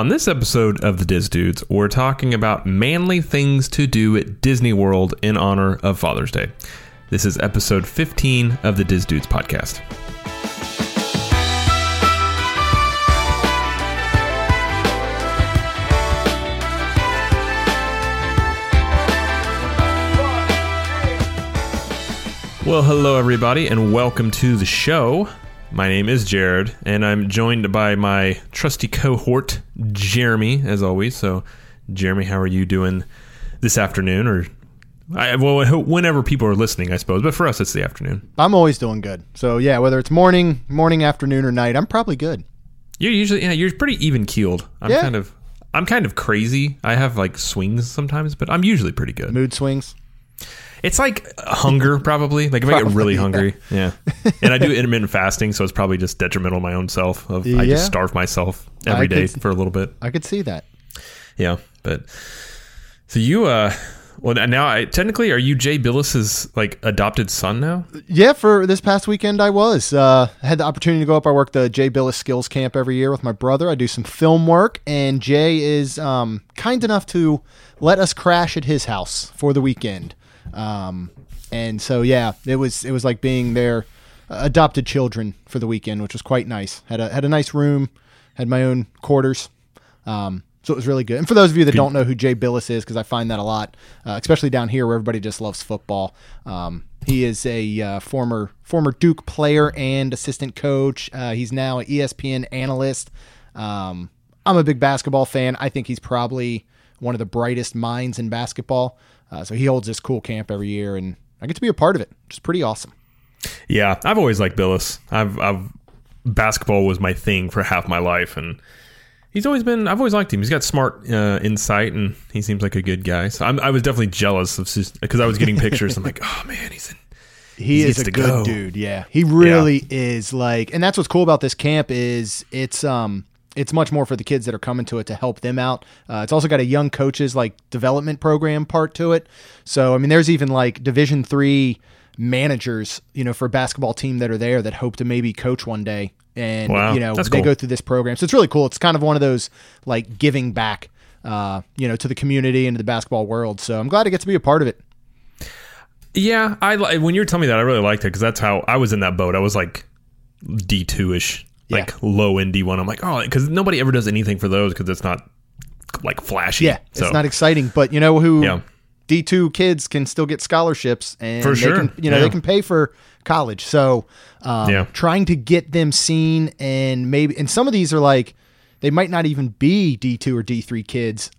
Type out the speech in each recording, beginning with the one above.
On this episode of the Dis Dudes, we're talking about manly things to do at Disney World in honor of Father's Day. This is episode 15 of the Dis Dudes podcast. Well, hello, everybody, and welcome to the show. My name is Jared, and I'm joined by my trusty cohort, Jeremy, as always. So, Jeremy, how are you doing this afternoon? Or, I, well, whenever people are listening, I suppose. But for us, it's the afternoon. I'm always doing good. So yeah, whether it's morning, morning, afternoon, or night, I'm probably good. You're usually, yeah, you're pretty even keeled. I'm Yeah. kind of, I'm kind of crazy. I have like swings sometimes, but I'm usually pretty good. Mood swings. It's like hunger, probably. Like if I get really Probably, hungry, yeah. And I do intermittent fasting, so it's probably just detrimental to my own self. Of I just starve myself every I day could- for a little bit. I could see that. Yeah, but so you, uh, well now I technically are you Jay Bilas's like adopted son now? Yeah, for this past weekend, I was. Uh, I had the opportunity to go up. I work the Jay Bilas Skills Camp every year with my brother. I do some film work, and Jay is um, kind enough to let us crash at his house for the weekend. Um, and so, yeah, it was it was like being their adopted children for the weekend, which was quite nice. Had a had a nice room, had my own quarters. Um, so it was really good. And for those of you that don't know who Jay Bilas is, because I find that a lot, uh, especially down here where everybody just loves football. Um, he is a uh, former former Duke player and assistant coach. Uh, he's now an ESPN analyst. Um, I'm a big basketball fan. I think he's probably one of the brightest minds in basketball. Uh, so he holds this cool camp every year, and I get to be a part of it, which is pretty awesome. Yeah, I've always liked Bilas. I've, I've basketball was my thing for half my life, and he's always been. I've always liked him. He's got smart uh, insight, and he seems like a good guy. So I'm, I was definitely jealous of because I was getting pictures. I'm like, oh man, he's in. he He is a good go. dude yeah he really is like and that's what's cool about this camp is it's um it's much more for the kids that are coming to it to help them out. Uh, it's also got a young coaches like development program part to it. So i mean there's even like division three managers you know for a basketball team that are there that hope to maybe coach one day and Wow, you know that's they cool. go through this program. So it's really cool. It's kind of one of those like giving back uh, you know to the community and to the basketball world. So i'm glad to get to be a part of it. Yeah, I when you were telling me that, I really liked it because that's how I was in that boat. I was like D two ish, like Yeah. low end D one. I'm like, oh, because nobody ever does anything for those because it's not like flashy. Yeah, so, it's not exciting, but you know who Yeah. D two kids can still get scholarships and For they sure, can, you know yeah. they can pay for college. So um, Yeah. trying to get them seen and maybe and some of these are like they might not even be D two or D three kids,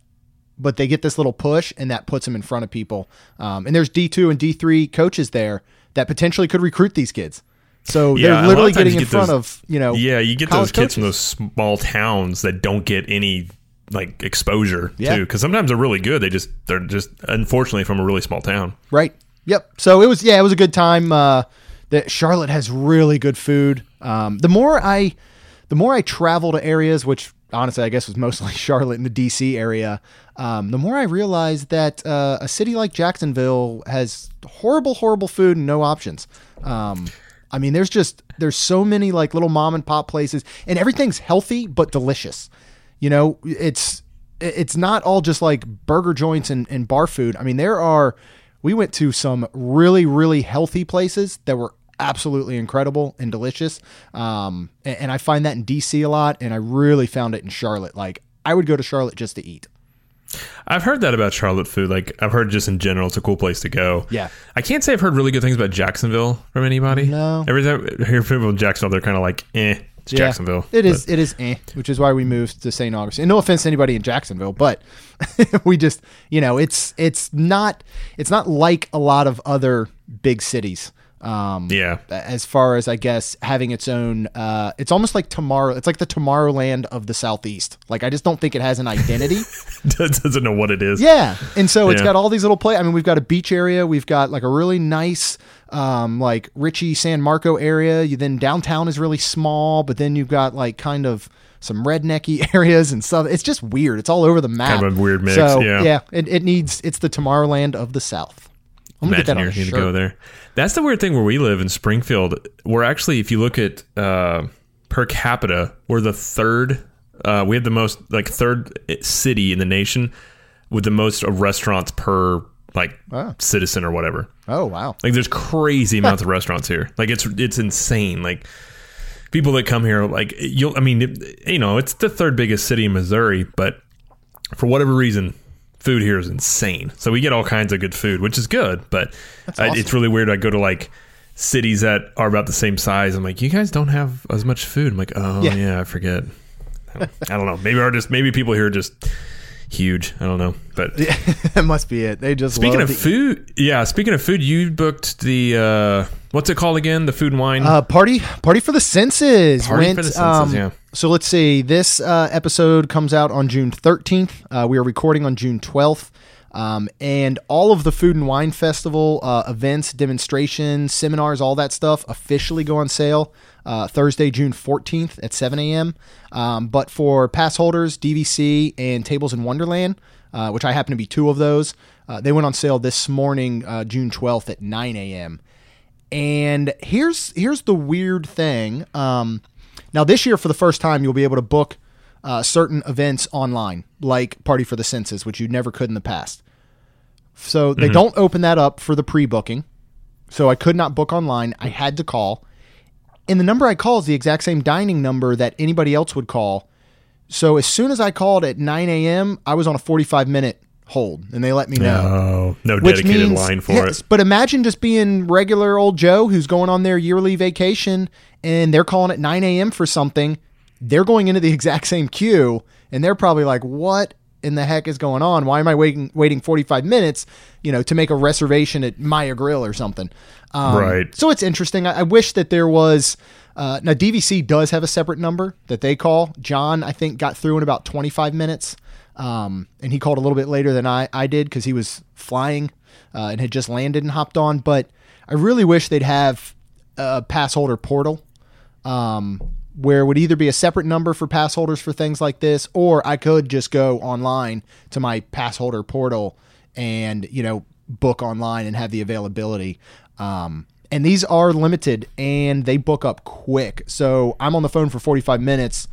but they get this little push and that puts them in front of people. Um, and there's D two and D three coaches there that potentially could recruit these kids. So yeah, they're literally getting you in get front those- of you know Yeah, you get those kids from those small towns that don't get any like exposure Yeah. too. Because sometimes they're really good. They just they're just unfortunately from a really small town. Right. Yep. So it was yeah, it was a good time. Uh, that Charlotte has really good food. Um, the more I, the more I travel to areas, which honestly I guess was mostly Charlotte and the D.C. area, um, the more I realized that uh, a city like Jacksonville has horrible, horrible food and no options. Um, I mean, there's just there's so many like little mom and pop places, and everything's healthy but delicious. You know, it's it's not all just like burger joints and, and bar food. I mean, there are. We went to some really really healthy places that were absolutely incredible and delicious. Um, and, and I find that in DC a lot, and I really found it in Charlotte. Like I would go to Charlotte just to eat. I've heard that about Charlotte food. Like I've heard just in general, it's a cool place to go. Yeah. I can't say I've heard really good things about Jacksonville from anybody. No. Every time I hear people in Jacksonville, they're kind of like, eh, it's Yeah. Jacksonville. It is. It is. Eh, which is why we moved to St. Augustine. And no offense to anybody in Jacksonville, but we just, you know, it's it's not it's not like a lot of other big cities. Um, Yeah. As far as I guess having its own, uh, it's almost like tomorrow. It's like the Tomorrowland of the Southeast. Like I just don't think it has an identity. Doesn't know what it is. Yeah, and so it's Yeah. got all these little play. I mean, we've got a beach area. We've got like a really nice, um, like Richie San Marco area. You then downtown is really small, but then you've got like kind of some rednecky areas and stuff. It's just weird. It's all over the map. Kind of a weird mix, So yeah. it, it needs. It's the Tomorrowland of the South. I'm gonna get Imagine that on a going to shirt. go there. That's the weird thing where we live in Springfield. We're actually, if you look at uh, per capita, we're the third Uh, we have the most like third city in the nation with the most restaurants per like Wow. citizen or whatever. Oh wow. Like there's crazy amounts of restaurants here. Like it's it's insane. Like people that come here, like you'll. I mean, it, you know, it's the third biggest city in Missouri, but for whatever reason, food here is insane. So we get all kinds of good food, which is good. But I, awesome. it's really weird. I go to like cities that are about the same size. I'm like, you guys don't have as much food. I'm like, oh Yeah. yeah, I forget. I don't know. Maybe are just maybe people here are just huge. I don't know, but. that must be it. They just Speaking of food, yeah. Speaking of food, you booked the uh, what's it called again? The food and wine. Uh, party, party for the senses. Party Went, for the senses, um, yeah. So let's see. This uh, episode comes out on June 13th. Uh, we are recording on June 12th. Um, and all of the Food and Wine Festival uh, events, demonstrations, seminars, all that stuff officially go on sale uh, Thursday, June 14th at 7 a.m. Um, but for pass holders, DVC and Tables in Wonderland, uh, which I happen to be two of those, uh, they went on sale this morning, June 12th at 9 a.m. And here's here's the weird thing. Um, now this year, for the first time, you'll be able to book uh, certain events online, like Party for the Senses, which you never could in the past. So they don't open that up for the pre-booking. So I could not book online. I had to call, and the number I call is the exact same dining number that anybody else would call. So as soon as I called at 9 a.m., I was on a 45 minute hold, and they let me know oh, no dedicated means, line for yes, it. But imagine just being regular old Joe who's going on their yearly vacation and they're calling at 9 a.m. for something. They're going into the exact same queue and they're probably like, what in the heck is going on? Why am I waiting waiting 45 minutes, you know, to make a reservation at Maya Grill or something? Um, Right. So it's interesting. I, I wish that there was. Uh, now DVC does have a separate number that they call. John, I think, got through in about 25 minutes, um, and he called a little bit later than I, I did because he was flying uh, and had just landed and hopped on. But I really wish they'd have a pass holder portal um, where it would either be a separate number for pass holders for things like this, or I could just go online to my pass holder portal and you know book online and have the availability. Um, and these are limited and they book up quick. So I'm on the phone for 45 minutes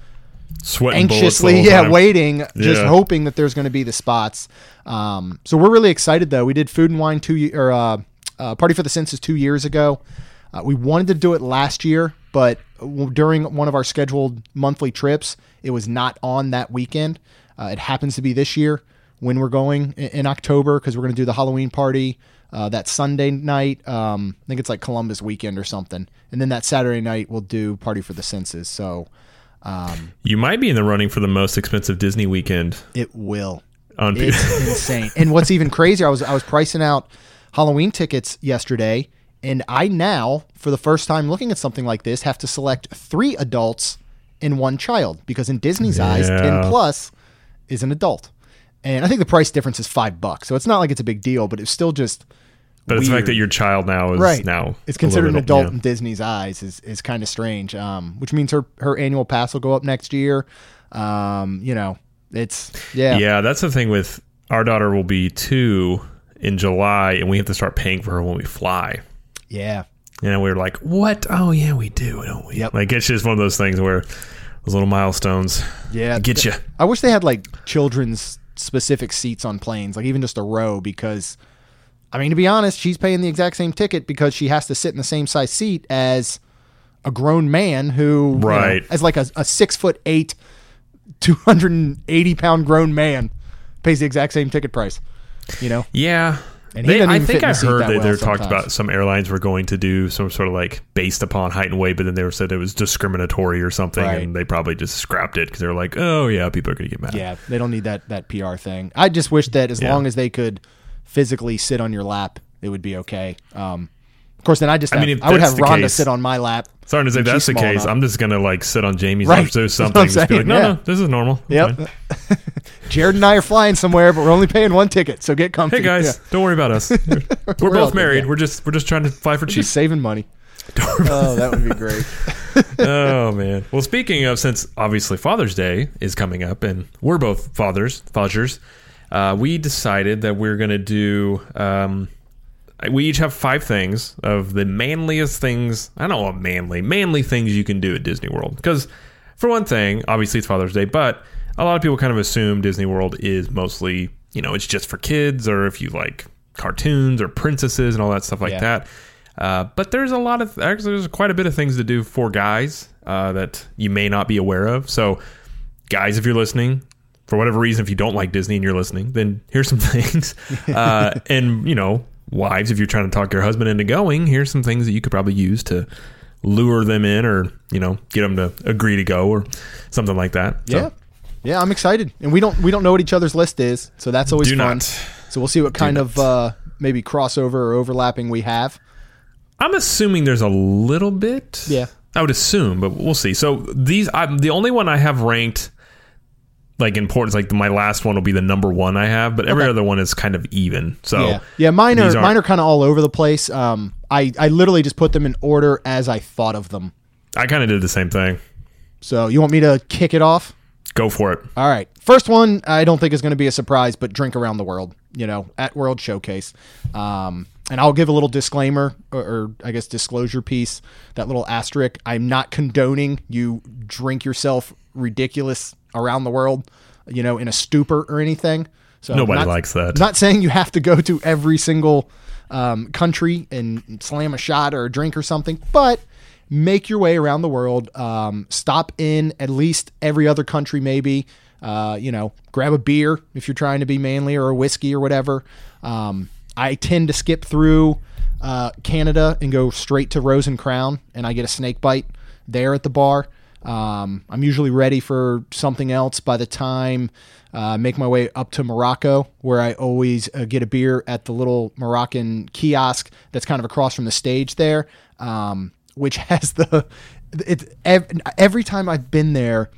Sweating anxiously, yeah, time. waiting, just Yeah. hoping that there's going to be the spots. Um, so we're really excited though. We did food and wine two or uh, uh, party for the senses two years ago. Uh, we wanted to do it last year, but during one of our scheduled monthly trips, it was not on that weekend. Uh, it happens to be this year when we're going in, in October because we're going to do the Halloween party uh, that Sunday night. Um, I think it's like Columbus weekend or something, and then that Saturday night we'll do party for the senses. So. Um, You might be in the running for the most expensive Disney weekend it will. on It's insane. And what's even crazier, I was I was pricing out Halloween tickets yesterday, and I now, for the first time looking at something like this, have to select three adults and one child because in Disney's eyes, ten plus is an adult. And I think the price difference is five bucks, so it's not like it's a big deal, but it's still just But it's the fact that your child now is right now It's considered an adult bit- in Disney's eyes is is kind of strange. Um, which means her her annual pass will go up next year. Um, you know, it's Yeah. yeah, that's the thing with our daughter will be two in July, and we have to start paying for her when we fly. yeah. And we were like, "What? Oh yeah, we do, don't we?" Yep. Like it's just one of those things where those little milestones Yeah, get you. I wish they had like children's specific seats on planes, like even just a row, because I mean, to be honest, she's paying the exact same ticket because she has to sit in the same size seat as a grown man who, you know, Right. as like a, a six foot eight, 280 pound grown man pays the exact same ticket price, you know? Yeah. And he They, I think I heard that that well they talked about some airlines were going to do some sort of like based upon height and weight, but then they were said it was discriminatory or something, Right. and they probably just scrapped it because they were like, "Oh yeah, people are going to get mad." Yeah, they don't need that, that PR thing. I just wish that as Yeah. long as they could physically sit on your lap, it would be okay. Um, of course, then I just I mean, if I would have the Rhonda case- sit on my lap. Sorry to say, if that's the case, enough. I'm just going to like sit on Jamie's Right. lap or do something. I'm Just be like, no, yeah. no, this is normal. I'm Yep. Jared and I are flying somewhere, but we're only paying one ticket, so get comfy. Hey guys, Yeah. don't worry about us. We're, we're We're both good, married. yeah. We're just we're just trying to fly for cheap. just saving money. oh, that would be great. oh man. Well, speaking of, since obviously Father's Day is coming up, and we're both fathers, fathers, uh, we decided that we're gonna do. Um, we each have five things of the manliest things. I don't know what manly, manly things you can do at Disney World because for one thing, obviously it's Father's Day, but a lot of people kind of assume Disney World is mostly, you know, it's just for kids or if you like cartoons or princesses and all that stuff like Yeah. that. Uh, but there's a lot of actually there's quite a bit of things to do for guys uh, that you may not be aware of. So, guys, if you're listening, for whatever reason, if you don't like Disney and you're listening, then here's some things. Uh, and you know, wives, if you're trying to talk your husband into going, here's some things that you could probably use to lure them in, or you know, get them to agree to go, or something like that. So, Yeah. Yeah, I'm excited. And we don't we don't know what each other's list is, so that's always do fun. not. So we'll see what kind of uh, maybe crossover or overlapping we have. I'm assuming there's a little bit. Yeah. I would assume, but we'll see. So these, I'm the only one I have ranked like importance. Like my last one will be the number one I have, but every Okay. other one is kind of even. So yeah, yeah. Mine are mine are kind of all over the place. Um, I I literally just put them in order as I thought of them. I kind of did the same thing. So you want me to kick it off? Go for it. All right. First one, I don't think is going to be a surprise, but drink around the world, you know, at World Showcase. Um, and I'll give a little disclaimer or, or I guess disclosure piece, that little asterisk. I'm not condoning you drink yourself ridiculous around the world, you know, in a stupor or anything. So Nobody not- likes that. Not saying you have to go to every single um, country and slam a shot or a drink or something, but make your way around the world. Um, stop in at least every other country, maybe. Uh, you know, grab a beer if you're trying to be manly or a whiskey or whatever. Um, I tend to skip through uh, Canada and go straight to Rose and Crown, and I get a snake bite there at the bar. Um, I'm usually ready for something else by the time uh, make my way up to Morocco, where I always uh, get a beer at the little Moroccan kiosk that's kind of across from the stage there, um, which has the it every time I've been there,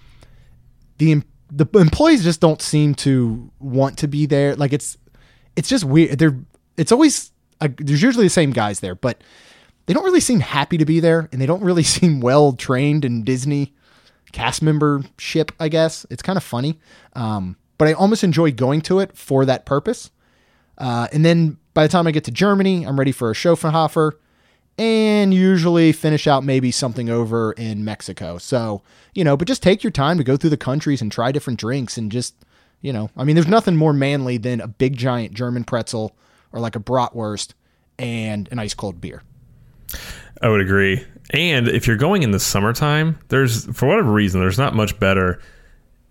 the the employees just don't seem to want to be there. Like it's it's just weird. They're it's always uh, there's usually the same guys there, but they don't really seem happy to be there, and they don't really seem well trained in Disney cast membership. I guess it's kind of funny, um, but I almost enjoy going to it for that purpose. Uh, and then by the time I get to Germany, I'm ready for a Schofferhofer and usually finish out maybe something over in Mexico. So, you know, but just take your time to go through the countries and try different drinks and just, you know, I mean, there's nothing more manly than a big giant German pretzel or like a bratwurst and an ice cold beer. I would agree. And if you're going in the summertime, there's for whatever reason, there's not much better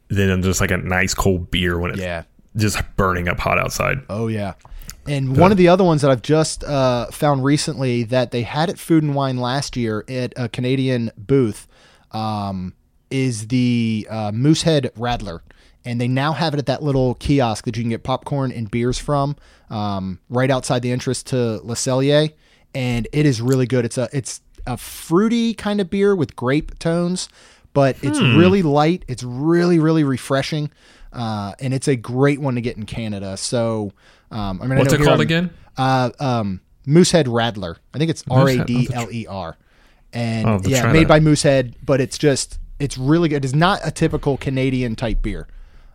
than just like a nice cold beer when it's Yeah. just burning up hot outside. Oh yeah. And one of the other ones that I've just uh, found recently that they had at Food and Wine last year at a Canadian booth um, is the uh, Moosehead Radler, and they now have it at that little kiosk that you can get popcorn and beers from, um, right outside the entrance to Le Cellier, and it is really good. It's a it's a fruity kind of beer with grape tones, but it's really light. It's really really refreshing, uh, and it's a great one to get in Canada. So, um, I mean, I What's know it called I'm- again? uh, um, Moosehead Radler. I think it's R Moosehead, A D L E R, and to yeah, made that. by Moosehead. But it's just it's really good. It's not a typical Canadian type beer.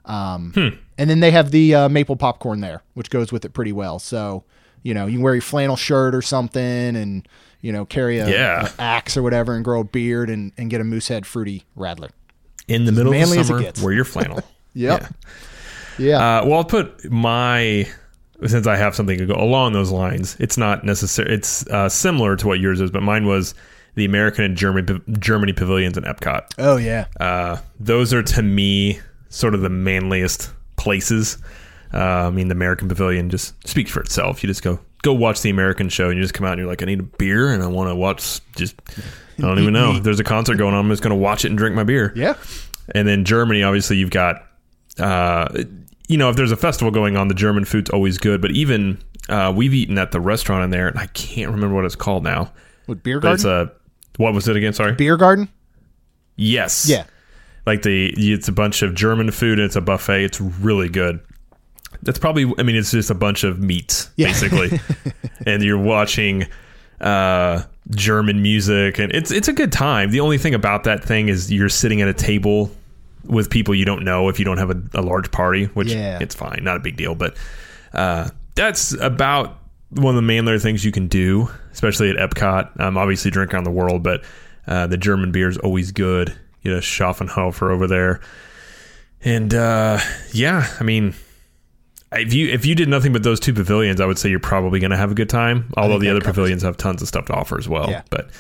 Um, Hmm. And then they have the uh, maple popcorn there, which goes with it pretty well. So you know, you can wear your flannel shirt or something, and you know, carry a, Yeah. a axe or whatever, and grow a beard, and, and get a Moosehead fruity Radler In the middle of the summer, wear your flannel. Yep. Yeah. Yeah. Uh, well, I'll put my since I have something to go along those lines. It's not necessary. It's uh, similar to what yours is, but mine was the American and Germany Germany pavilions in Epcot. oh yeah. Uh, those are to me sort of the manliest places. Uh, I mean, the American Pavilion just speaks for itself. You just go go watch the American show, and you just come out and you're like, I need a beer, and I want to watch. Just I don't even know. If there's a concert going on. I'm just going to watch it and drink my beer. Yeah. And then Germany, obviously, you've got, uh, you know, if there's a festival going on, the German food's always good. But even uh, we've eaten at the restaurant in there, and I can't remember what it's called now. With beer But it's garden. a what was it again? Sorry. beer garden. Yes. Yeah. Like the it's a bunch of German food and it's a buffet. It's really good. That's probably I mean it's just a bunch of meats Yeah. basically. and you're watching uh German music and it's it's a good time. The only thing about that thing is you're sitting at a table with people you don't know if you don't have a, a large party, which Yeah. it's fine, not a big deal, but uh that's about one of the manlier things you can do, especially at Epcot. Um, obviously, drink around the world, but uh, the German beer is always good. you know Schofferhofer over there, and uh, yeah, I mean. If you if you did nothing but those two pavilions, I would say you're probably going to have a good time. Although the other pavilions have tons of stuff to offer as well. Yeah. But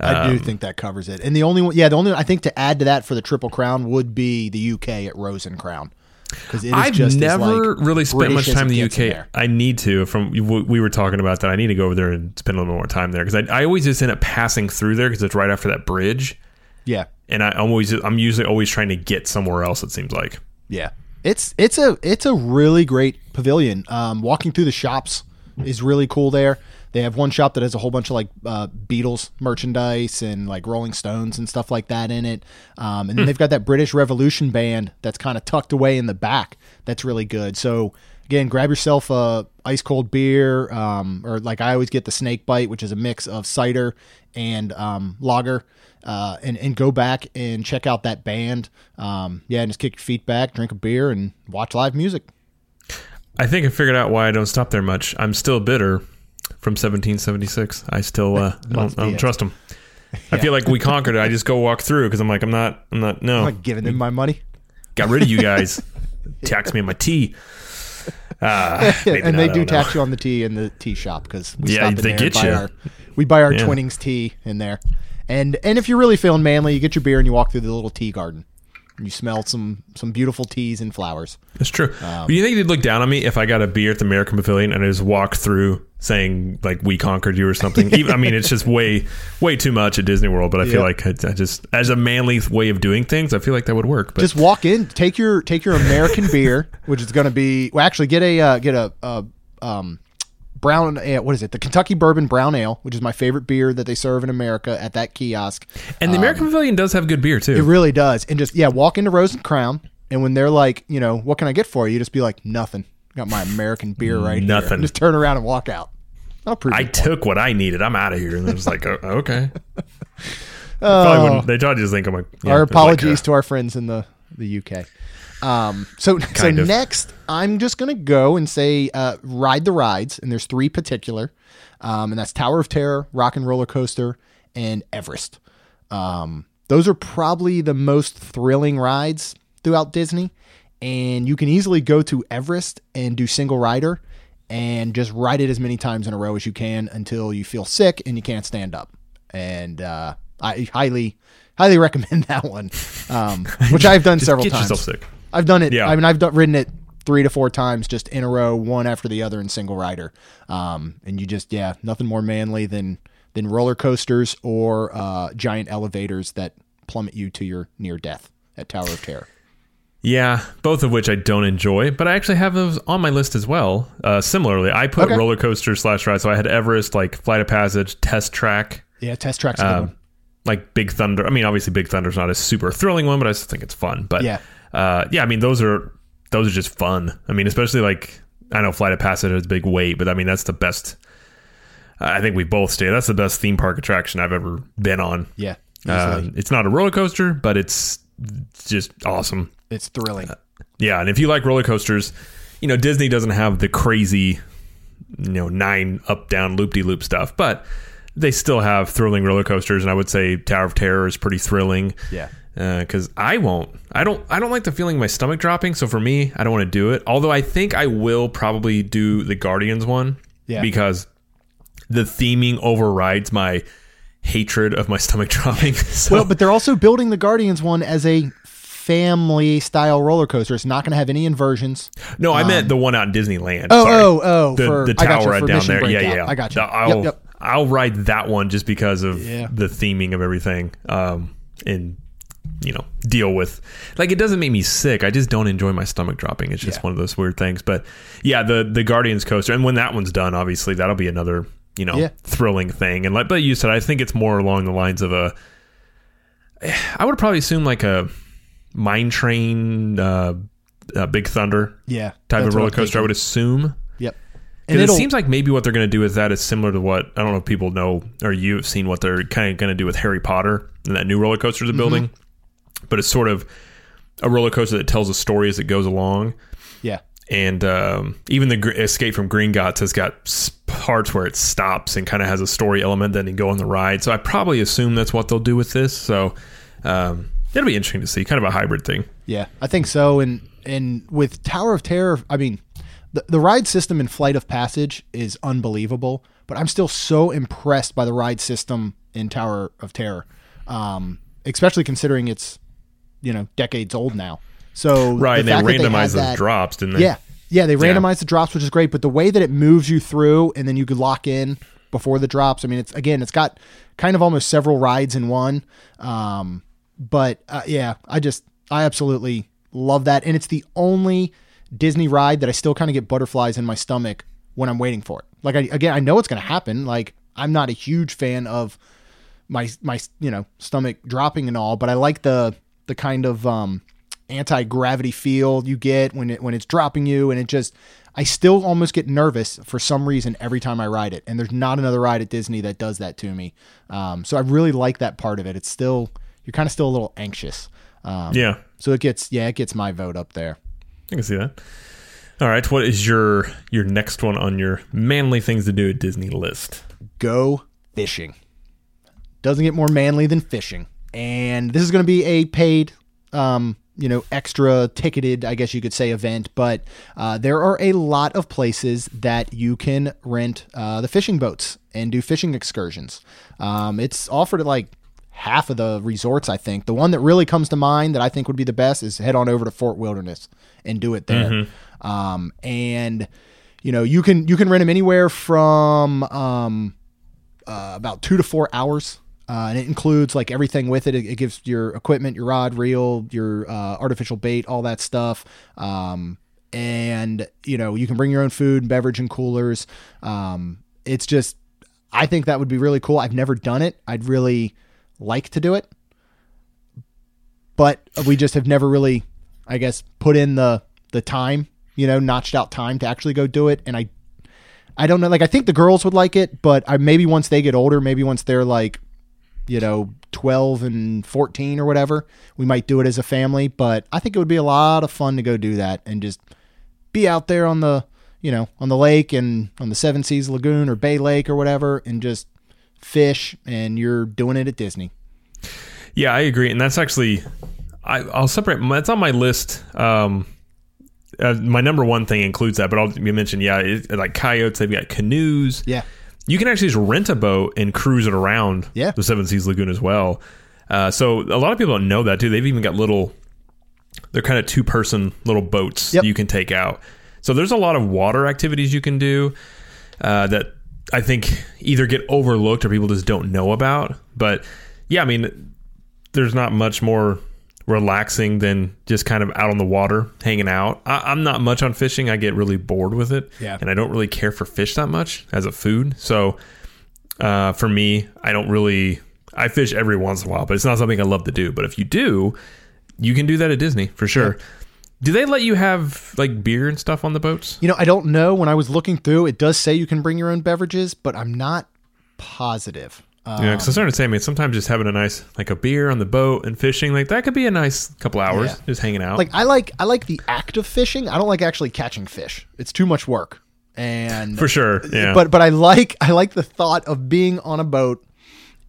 I do Um, think that covers it. And the only one, yeah, the only I think to add to that for the Triple Crown would be the UK at Rose and Crown because it is I've just never like, really spent British much time in the gets in UK. I need to. From we we were talking about that, I need to go over there and spend a little more time there because I, I always just end up passing through there because it's right after that bridge, Yeah, and I, I'm always I'm usually always trying to get somewhere else. It seems like. yeah. It's it's a it's a really great pavilion. Um, walking through the shops is really cool there. They have one shop that has a whole bunch of like uh, Beatles merchandise and like Rolling Stones and stuff like that in it. Um, and then they've got that British Revolution band that's kind of tucked away in the back. That's really good. So again, grab yourself a ice cold beer, um, or like I always get the Snake Bite, which is a mix of cider and um, lager. Uh, and, and go back and check out that band. Um, yeah, and just kick your feet back, drink a beer, and watch live music. I think I figured out why I don't stop there much. I'm still bitter from 1776. I still uh, I don't, I don't trust them. I feel like we conquered it. I just go walk through because I'm like I'm not I'm not no I'm like giving them my money. got rid of you guys. Tax me on my tea. Uh, and they do don't know. tax you on the tea in the tea shop because we Yeah, they get buy you. our we buy our Yeah. Twinings tea in there, and and if you're really feeling manly, you get your beer and you walk through the little tea garden, and you smell some some beautiful teas and flowers. That's true. Um, Do you think they'd look down on me if I got a beer at the American Pavilion and I just walked through saying like "We conquered you" or something? Even, I mean, it's just way, way too much at Disney World. But I feel Yeah. like I, I just, as a manly way of doing things, I feel like that would work. But Just walk in, take your take your American beer, which is going to be well. Actually, get a uh, get a, uh um brown ale. What is it? The Kentucky Bourbon Brown Ale, which is my favorite beer that they serve in America at that kiosk. and the American Pavilion does have good beer too. It really does. And just yeah, walk into Rose and Crown, and when they're like, you know, what can I get for you? You just be like, nothing. Got my American beer right here. Nothing. And just turn around and walk out. I'll prove I it. took what I needed. I'm out of here. And I was like, oh, okay. Probably wouldn't, they probably just think I'm like. yeah, Oh. Our like, apologies uh, to our friends in the the UK. Um, so so of. next, I'm just gonna go and say uh, ride the rides, and there's three particular, um, and that's Tower of Terror, Rock and Roller Coaster, and Everest. Um, those are probably the most thrilling rides throughout Disney, and you can easily go to Everest and do single rider, and just ride it as many times in a row as you can until you feel sick and you can't stand up. And uh, I highly, highly recommend that one, um, which I've done several get times. I've done it. Yeah. I mean, I've done, ridden it three to four times just in a row, one after the other in single rider. Um, and you just, yeah, nothing more manly than than roller coasters or uh, giant elevators that plummet you to your near death at Tower of Terror. Yeah, both of which I don't enjoy, but I actually have those on my list as well. Uh, similarly, I put Okay. roller coaster slash ride. So I had Everest, like Flight of Passage, Test Track, Yeah, Test Track's um, like Big Thunder. I mean, obviously Big Thunder's not a super thrilling one, but I just think it's fun. But Yeah. Uh, yeah. I mean, those are those are just fun. I mean, especially like I know Flight of Passage has a big weight, but I mean that's the best. I think we both stay. That's the best theme park attraction I've ever been on. Yeah, Uh, it's not a roller coaster, but it's just awesome. it's thrilling. Yeah, and if you like roller coasters, you know Disney doesn't have the crazy, you know, nine up down loop de loop stuff, but they still have thrilling roller coasters, and I would say Tower of Terror is pretty thrilling. Yeah. Because I won't. I don't. I don't like the feeling of my stomach dropping. So for me, I don't want to do it. Although I think I will probably do the Guardians one. Yeah. Because the theming overrides my hatred of my stomach dropping. So Well, but they're also building the Guardians one as a family style roller coaster. It's not going to have any inversions. no, I meant the one out in Disneyland. Oh, Sorry. oh, oh, the, for- the you, tower for down there. Yeah, Breakout. yeah, I got you. The- I'll, Yep, yep. I'll ride that one just because of Yeah. the theming of everything. Um, and you know, deal with like it doesn't make me sick. I just don't enjoy my stomach dropping. It's just Yeah. one of those weird things. But yeah, the the Guardians coaster, and when that one's done, obviously that'll be another you know Yeah. thrilling thing. And like, but you said, I think it's more along the lines of a. I would probably assume like a mine train, uh, uh, Big Thunder Yeah. type of roller coaster. I would assume. Yep. and it seems like maybe what they're going to do with that is similar to what I don't know if people know or you've seen what they're kind of going to do with Harry Potter and that new roller coaster they're building. But it's sort of a roller coaster that tells a story as it goes along. yeah. And um, even the Gr- Escape from Gringotts has got parts where it stops and kind of has a story element. Then you go on the ride. So I probably assume that's what they'll do with this. So um, it'll be interesting to see, kind of a hybrid thing. Yeah, I think so. And and with Tower of Terror, I mean, the the ride system in Flight of Passage is unbelievable. But I'm still so impressed by the ride system in Tower of Terror, um, especially considering it's you know decades old now. So Right, the and they randomized those that- drops, didn't they? Yeah, yeah, they randomized the drops, which is great. But the way that it moves you through, and then you could lock in before the drops. I mean, it's again, it's got kind of almost several rides in one. Um, but uh, yeah, I just I absolutely love that, and it's the only Disney ride that I still kind of get butterflies in my stomach when I'm waiting for it. Like I, again, I know it's going to happen. Like I'm not a huge fan of my my you know stomach dropping and all, but I like the the kind of um, anti gravity feel you get when it when it's dropping you, and it just I still almost get nervous for some reason every time I ride it, and there's not another ride at Disney that does that to me. Um, so I really like that part of it. It's still you're kind of still a little anxious. Um, Yeah, So it gets yeah it gets my vote up there. I can see that. All right, what is your your next one on your manly things to do at Disney list? go fishing. Doesn't get more manly than fishing. And this is going to be a paid, um, you know, extra ticketed, I guess you could say, event. But uh, there are a lot of places that you can rent uh, the fishing boats and do fishing excursions. Um, it's offered at like half of the resorts, I think. The one that really comes to mind that I think would be the best is head on over to Fort Wilderness and do it there. Um, and you know, you can you can rent them anywhere from um, uh, about two to four hours. Uh, and it includes like everything with it. it. It gives your equipment, your rod, reel, your uh, artificial bait, all that stuff. Um, and you know you can bring your own food, and beverage, and coolers. Um, it's just, I think that would be really cool. I've never done it. I'd really like to do it, but we just have never really, I guess, put in the the time. You know, notched out time to actually go do it. And I I don't know. Like, I think the girls would like it, but I, maybe once they get older, maybe once they're like, you know, 12 and 14 or whatever, we might do it as a family. But I think it would be a lot of fun to go do that and just be out there on the, you know, on the lake and on the Seven Seas Lagoon or Bay Lake or whatever and just fish. And you're doing it at Disney. Yeah, I agree, and that's actually I, I'll separate. That's on my list. Um, uh, my number one thing includes that, but I'll you mentioned yeah, it, like coyotes. They've got canoes. Yeah. You can actually just rent a boat and cruise it around Yeah. the Seven Seas Lagoon as well. Uh, so a lot of people don't know that too. They've even got little, they're kind of two person little boats Yep. you can take out. So there's a lot of water activities you can do uh, that I think either get overlooked or people just don't know about. But yeah, I mean, there's not much more relaxing than just kind of out on the water hanging out. I, I'm not much on fishing. I get really bored with it. Yeah. And I don't really care for fish that much as a food. So uh, for me, I don't really. I fish every once in a while, but it's not something I love to do. But if you do, you can do that at Disney for sure. Do they let you have like beer and stuff on the boats? You know, I don't know. When I was looking through, it does say you can bring your own beverages, but I'm not positive. Uh, Yeah, because I started saying, mean, sometimes just having a nice like a beer on the boat and fishing, like that could be a nice couple hours Yeah. just hanging out. like I like I like the act of fishing. I don't like actually catching fish. It's too much work. And for sure, yeah. but but I like I like the thought of being on a boat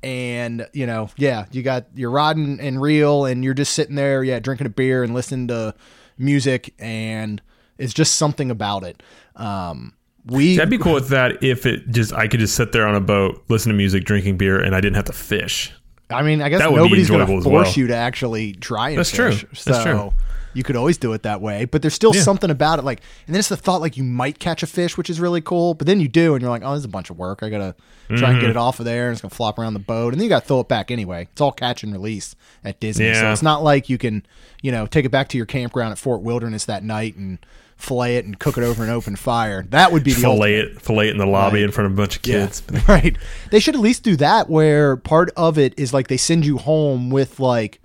and you know yeah you got your rod and, and reel and you're just sitting there yeah drinking a beer and listening to music and it's just something about it. Um, we That'd be cool with that if it just I could just sit there on a boat, listen to music, drinking beer, and I didn't have to fish. I mean, I guess That would be nobody's going to enjoyable as force well. you to actually try and That's true. fish. That's so true. you could always do it that way, but there's still Yeah. something about it. Like, and then it's the thought like you might catch a fish, which is really cool. But then you do, and you're like, oh, this is a bunch of work. I gotta try Mm-hmm. and get it off of there, and it's gonna flop around the boat, and then you gotta throw it back anyway. It's all catch and release at Disney, so it's not like you can, you know, take it back to your campground at Fort Wilderness that night and fillet it and cook it over an open fire. That would be the ultimate. Fillet it, fillet it in the lobby Right. in front of a bunch of kids. Yeah. Right. They should at least do that where part of it is like they send you home with like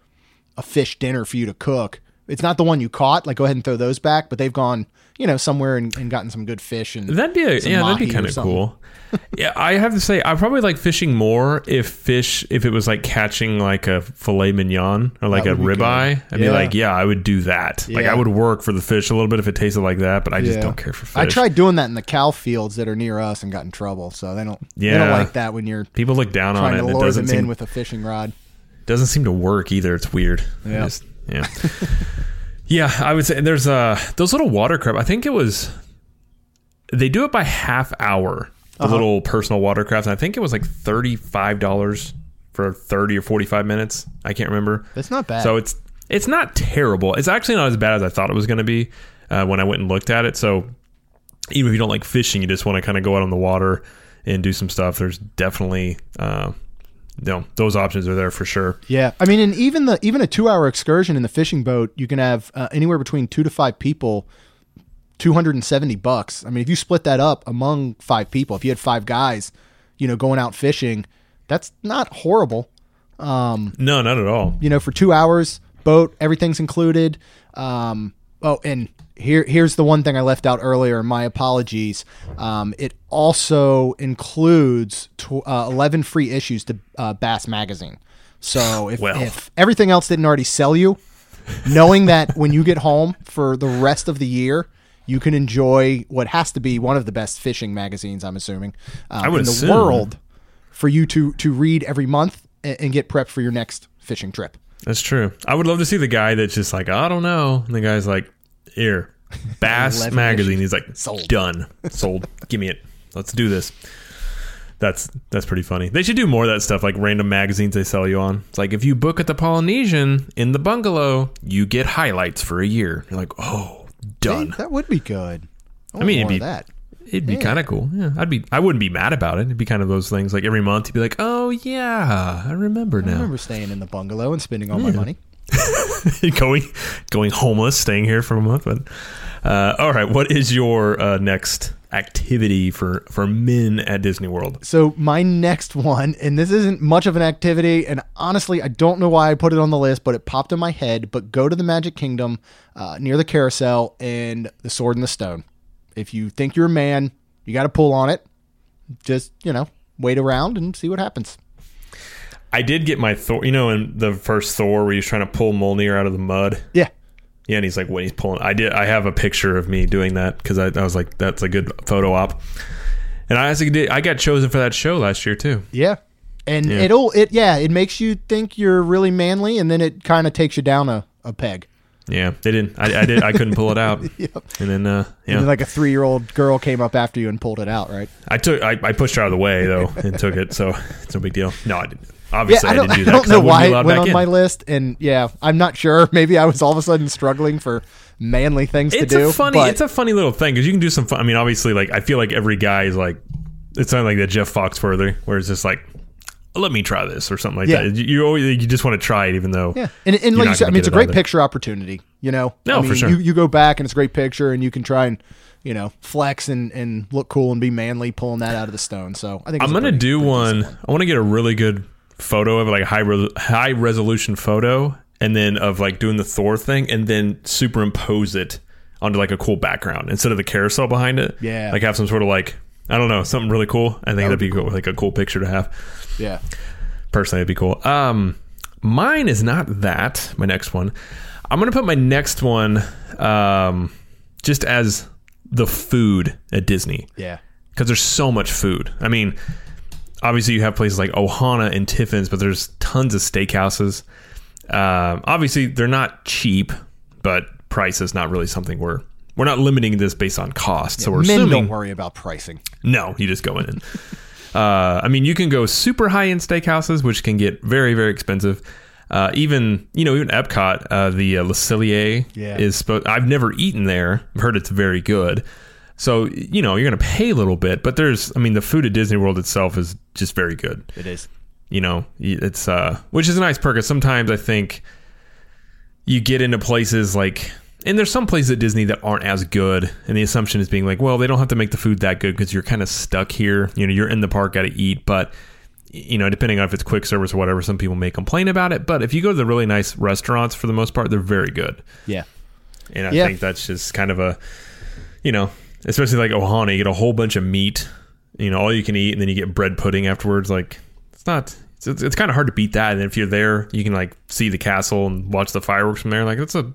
a fish dinner for you to cook. It's not the one you caught. Like go ahead and throw those back, but they've gone, you know, somewhere and, and gotten some good fish and That'd be a, yeah, that'd be kind of cool. yeah, I have to say, I probably like fishing more if fish if it was like catching like a filet mignon or like That a ribeye. I'd be like, yeah, I would do that. Like I would work for the fish a little bit if it tasted like that, but I just Yeah. don't care for fish. I tried doing that in the cow fields that are near us and got in trouble. So they don't they don't Yeah. like that when you're People look down on it. to and it doesn't them in seem with a fishing rod. doesn't seem to work either. It's weird. Yeah. just- yeah. yeah, I would say there's uh those little water crab. I think it was they do it by half hour. The Uh-huh. little personal watercraft. And I think it was like thirty five dollars for thirty or forty five minutes. I can't remember. That's not bad. So it's it's not terrible. It's actually not as bad as I thought it was going to be uh, when I went and looked at it. So even if you don't like fishing, you just want to kind of go out on the water and do some stuff. There's definitely uh, you know those options are there for sure. Yeah, I mean, and even the even a two hour excursion in the fishing boat, you can have uh, anywhere between two to five people, two hundred and seventy bucks. I mean, if you split that up among five people, if you had five guys, you know, going out fishing, that's not horrible. Um, No, not at all. You know, for two hours, boat, everything's included. Um, oh, and here here's the one thing I left out earlier. My apologies. Um, it also includes tw- uh, eleven free issues to uh, Bass Magazine. So if, Well. if everything else didn't already sell you, knowing that when you get home for the rest of the year. You can enjoy what has to be one of the best fishing magazines. I'm assuming um, would in the assume. world for you to to read every month and, and get prepped for your next fishing trip. That's true. I would love to see the guy that's just like I don't know, and the guy's like, here, Bass magazine. He's like, Sold. done, sold. Give me it. Let's do this. That's that's pretty funny. They should do more of that stuff, like random magazines they sell you on. It's like if you book at the Polynesian in the bungalow, you get highlights for a year. You're like, oh, done. Hey, that would be good. I, mean, it'd be- that. It'd be kind of cool. Yeah, I'd be. I wouldn't be mad about it. It'd be kind of those things. Like every month, you'd be like, "Oh yeah, I remember I now." remember staying in the bungalow and spending all my money. going going homeless, staying here for a month. But uh, all right, what is your uh, next activity for for men at Disney World? So my next one, and this isn't much of an activity, and honestly, I don't know why I put it on the list, but it popped in my head. But go to the Magic Kingdom uh, near the carousel and the Sword and the Stone. If you think you're a man, you got to pull on it. Just you know, wait around and see what happens. I did get my Thor. You know, in the first Thor, where he's trying to pull Mjolnir out of the mud. Yeah, Yeah, and he's like, when he's pulling, I did. I have a picture of me doing that because I, I was like, that's a good photo op. And I actually did. I got chosen for that show last year too. yeah, and Yeah. it'll it yeah, it makes you think you're really manly, and then it kind of takes you down a, a peg. Yeah, they didn't. I, I did. I couldn't pull it out. Yep. And then, uh, yeah, And then like a three year old girl came up after you and pulled it out, right? I took. I, I pushed her out of the way though and took it. So it's no big deal. No, I didn't. Obviously, I I, didn't do that. I don't know wouldn't why it went on in. my list, and yeah, I'm not sure. Maybe I was all of a sudden struggling for manly things It's to do. funny. It's a funny little thing because you can do some fun. I mean, obviously, like I feel like every guy is like. It's not like the Jeff Foxworthy, where it's just like, let me try this or something like Yeah. that. You, you always you just want to try it, even though yeah, and, and like you said, I mean, it's a great either. picture opportunity. You know, No, I mean, for sure. You you go back and it's a great picture, and you can try and you know flex and and look cool and be manly pulling that out of the stone. So I think I'm gonna pretty- do pretty one. decent I want to get a really good photo of like a high re- high resolution photo, and then of like doing the Thor thing, and then superimpose it onto like a cool background instead of the carousel behind it. Yeah. like have some sort of like I don't know something really cool. I think that'd would be cool, like a cool picture to have. Yeah, Personally, it'd be cool. Um, mine is not that. My next one, I'm gonna put my next one, um, just as the food at Disney yeah, because there's so much food. I mean, obviously you have places like Ohana and Tiffin's, but there's tons of steakhouses. Um, obviously, they're not cheap, but price is not really something we're we're not limiting this based on cost. so we're men assuming don't worry about pricing. no, you just go in. And, uh, I mean, you can go super high end steakhouses, which can get very very expensive. Uh, even you know even Epcot, uh, the uh, Le Cellier Yeah. is. Spo- I've never eaten there. I've heard it's very good. So you know you're going to pay a little bit, but there's. I mean, the food at Disney World itself is just very good It is. you know it's uh which is a nice perk. Cause sometimes i think you get into places like and there's some places at disney that aren't as good and the assumption is being like well they don't have to make the food that good because you're kind of stuck here you know you're in the park got to eat but you know depending on if it's quick service or whatever some people may complain about it but if you go to the really nice restaurants for the most part they're very good Yeah, and I Yeah. think that's just kind of a, you know, especially like Ohana, you get a whole bunch of meat, you know, all you can eat, and then you get bread pudding afterwards. Like, it's not, it's, it's, kind of hard to beat that. And if you're there, you can like see the castle and watch the fireworks from there. Like, that's a,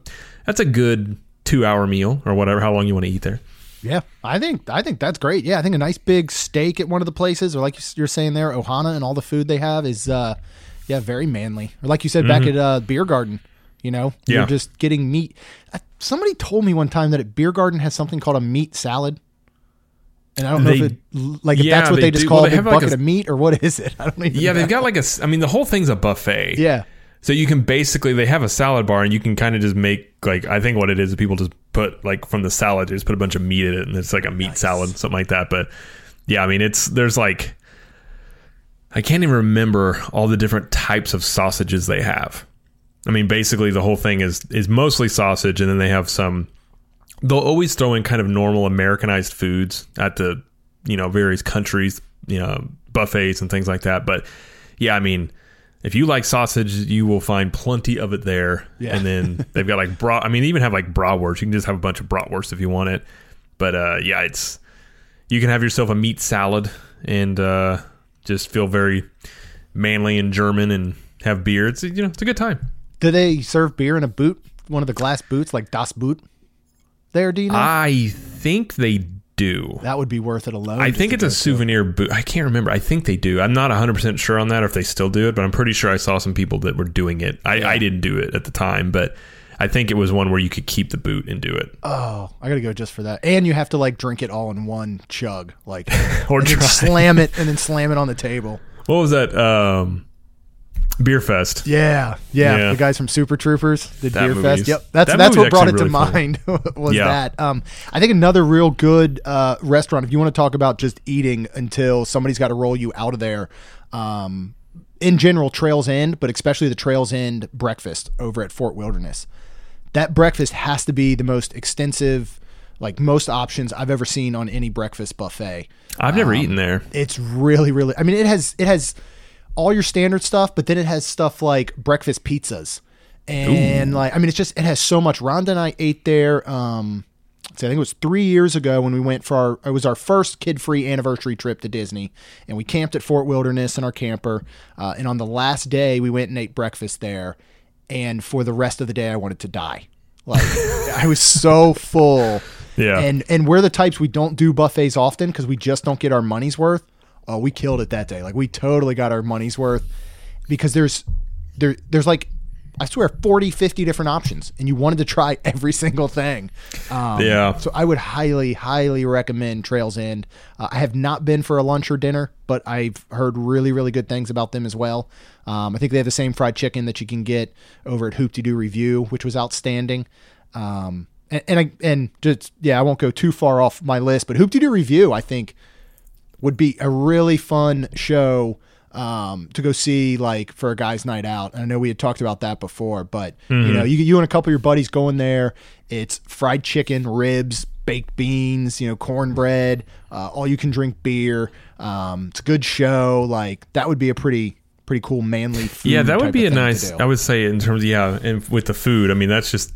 that's a good two hour meal or whatever, how long you want to eat there. yeah. I think I think that's great. Yeah, I think a nice big steak at one of the places, or like you're saying there, Ohana and all the food they have is uh, Yeah, very manly. Or like you said back at uh, Biergarten, you know, Mm-hmm. Yeah. you're just getting meat. Somebody told me one time that at Biergarten has something called a meat salad. And I don't know if it like if yeah, that's what they they, just do. call Well, a big have, like, bucket a- of meat or what is it? I don't even Yeah, know. they've got like a. I mean, the whole thing's a buffet. Yeah. So you can basically they have a salad bar and you can kind of just make like I think what it is people just put like from the salad they just put a bunch of meat in it and it's like a meat salad something like that. But yeah, I mean it's there's like I can't even remember all the different types of sausages they have. I mean basically the whole thing is is mostly sausage and then they have some they'll always throw in kind of normal Americanized foods at the you know various countries you know buffets and things like that. But yeah, I mean if you like sausage, you will find plenty of it there. Yeah. And then they've got like bra. I mean, they even have like bratwurst. You can just have a bunch of bratwurst if you want it. But uh, yeah, it's you can have yourself a meat salad and uh, just feel very manly and German and have beer. It's you know it's a good time. Do they serve beer in a boot? One of the glass boots, like Das Boot? There, do you know? I think they do. that would be worth it alone. I think it's a souvenir boot. I can't remember. I think they do. I'm not 100% sure on that or if they still do it, but I'm pretty sure I saw some people that were doing it. I, I didn't do it at the time, but I think it was one where you could keep the boot and do it. Oh, I gotta go just for that. And you have to like drink it all in one chug, like Or and then try. slam it and then slam it on the table. What was that? Um, Beer Fest. Yeah, yeah, Yeah. The guys from Super Troopers did That Beer Fest. Yep, that's that that's movie's what brought it actually to really mind. was Yeah. that? Um, I think another real good uh, restaurant. If you want to talk about just eating until somebody's got to roll you out of there. Um, in general, Trails End, but especially the Trails End breakfast over at Fort Wilderness. That breakfast has to be the most extensive, like most options I've ever seen on any breakfast buffet I've never eaten there. it's really really i mean it has it has all your standard stuff but then it has stuff like breakfast pizzas. And like i mean it's just it has so much. Rhonda and i ate there um i think it was three years ago when we went for our it was our first kid-free anniversary trip to disney and we camped at fort wilderness in our camper uh, and on the last day we went and ate breakfast there and for the rest of the day i wanted to die. Like i was so full. Yeah. and and we're the types we don't do buffets often because we just don't get our money's worth. Oh, we killed it that day. Like we totally got our money's worth because there's there there's like I swear 40, 50 different options, and you wanted to try every single thing. Um, Yeah. So I would highly, highly recommend Trails End. Uh, I have not been for a lunch or dinner, but I've heard really, really good things about them as well. Um, I think they have the same fried chicken that you can get over at Hoop Doo Review, which was outstanding. Um, and, and I and just yeah, I won't go too far off my list, but Hoop Doo Review, I think would be a really fun show um, to go see, like for a guy's night out. I know we had talked about that before, but you know, you you and a couple of your buddies going there. It's fried chicken, ribs, baked beans, you know, cornbread, uh, all you can drink beer. Um, it's a good show. Like that would be a pretty pretty cool manly. Food Yeah, that would be a nice. I would say in terms, of, yeah, and with the food. I mean, that's just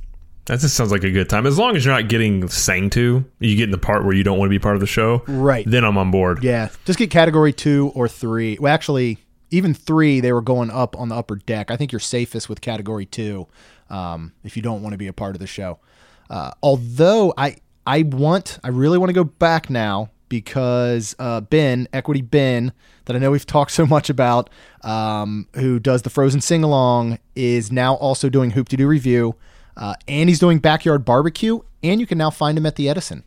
that just sounds like a good time. As long as you're not getting sang to, you get in the part where you don't want to be part of the show, Right. Then I'm on board. Yeah, just get category two or three. Well, actually, even three, they were going up on the upper deck. I think you're safest with category two um, if you don't want to be a part of the show. Uh, although I, I want, I really want to go back now because uh, Ben, Equity Ben, that I know we've talked so much about, um, who does the Frozen sing along, is now also doing Hoop-Dee-Doo Revue, uh, and he's doing backyard barbecue, and you can now find him at the Edison.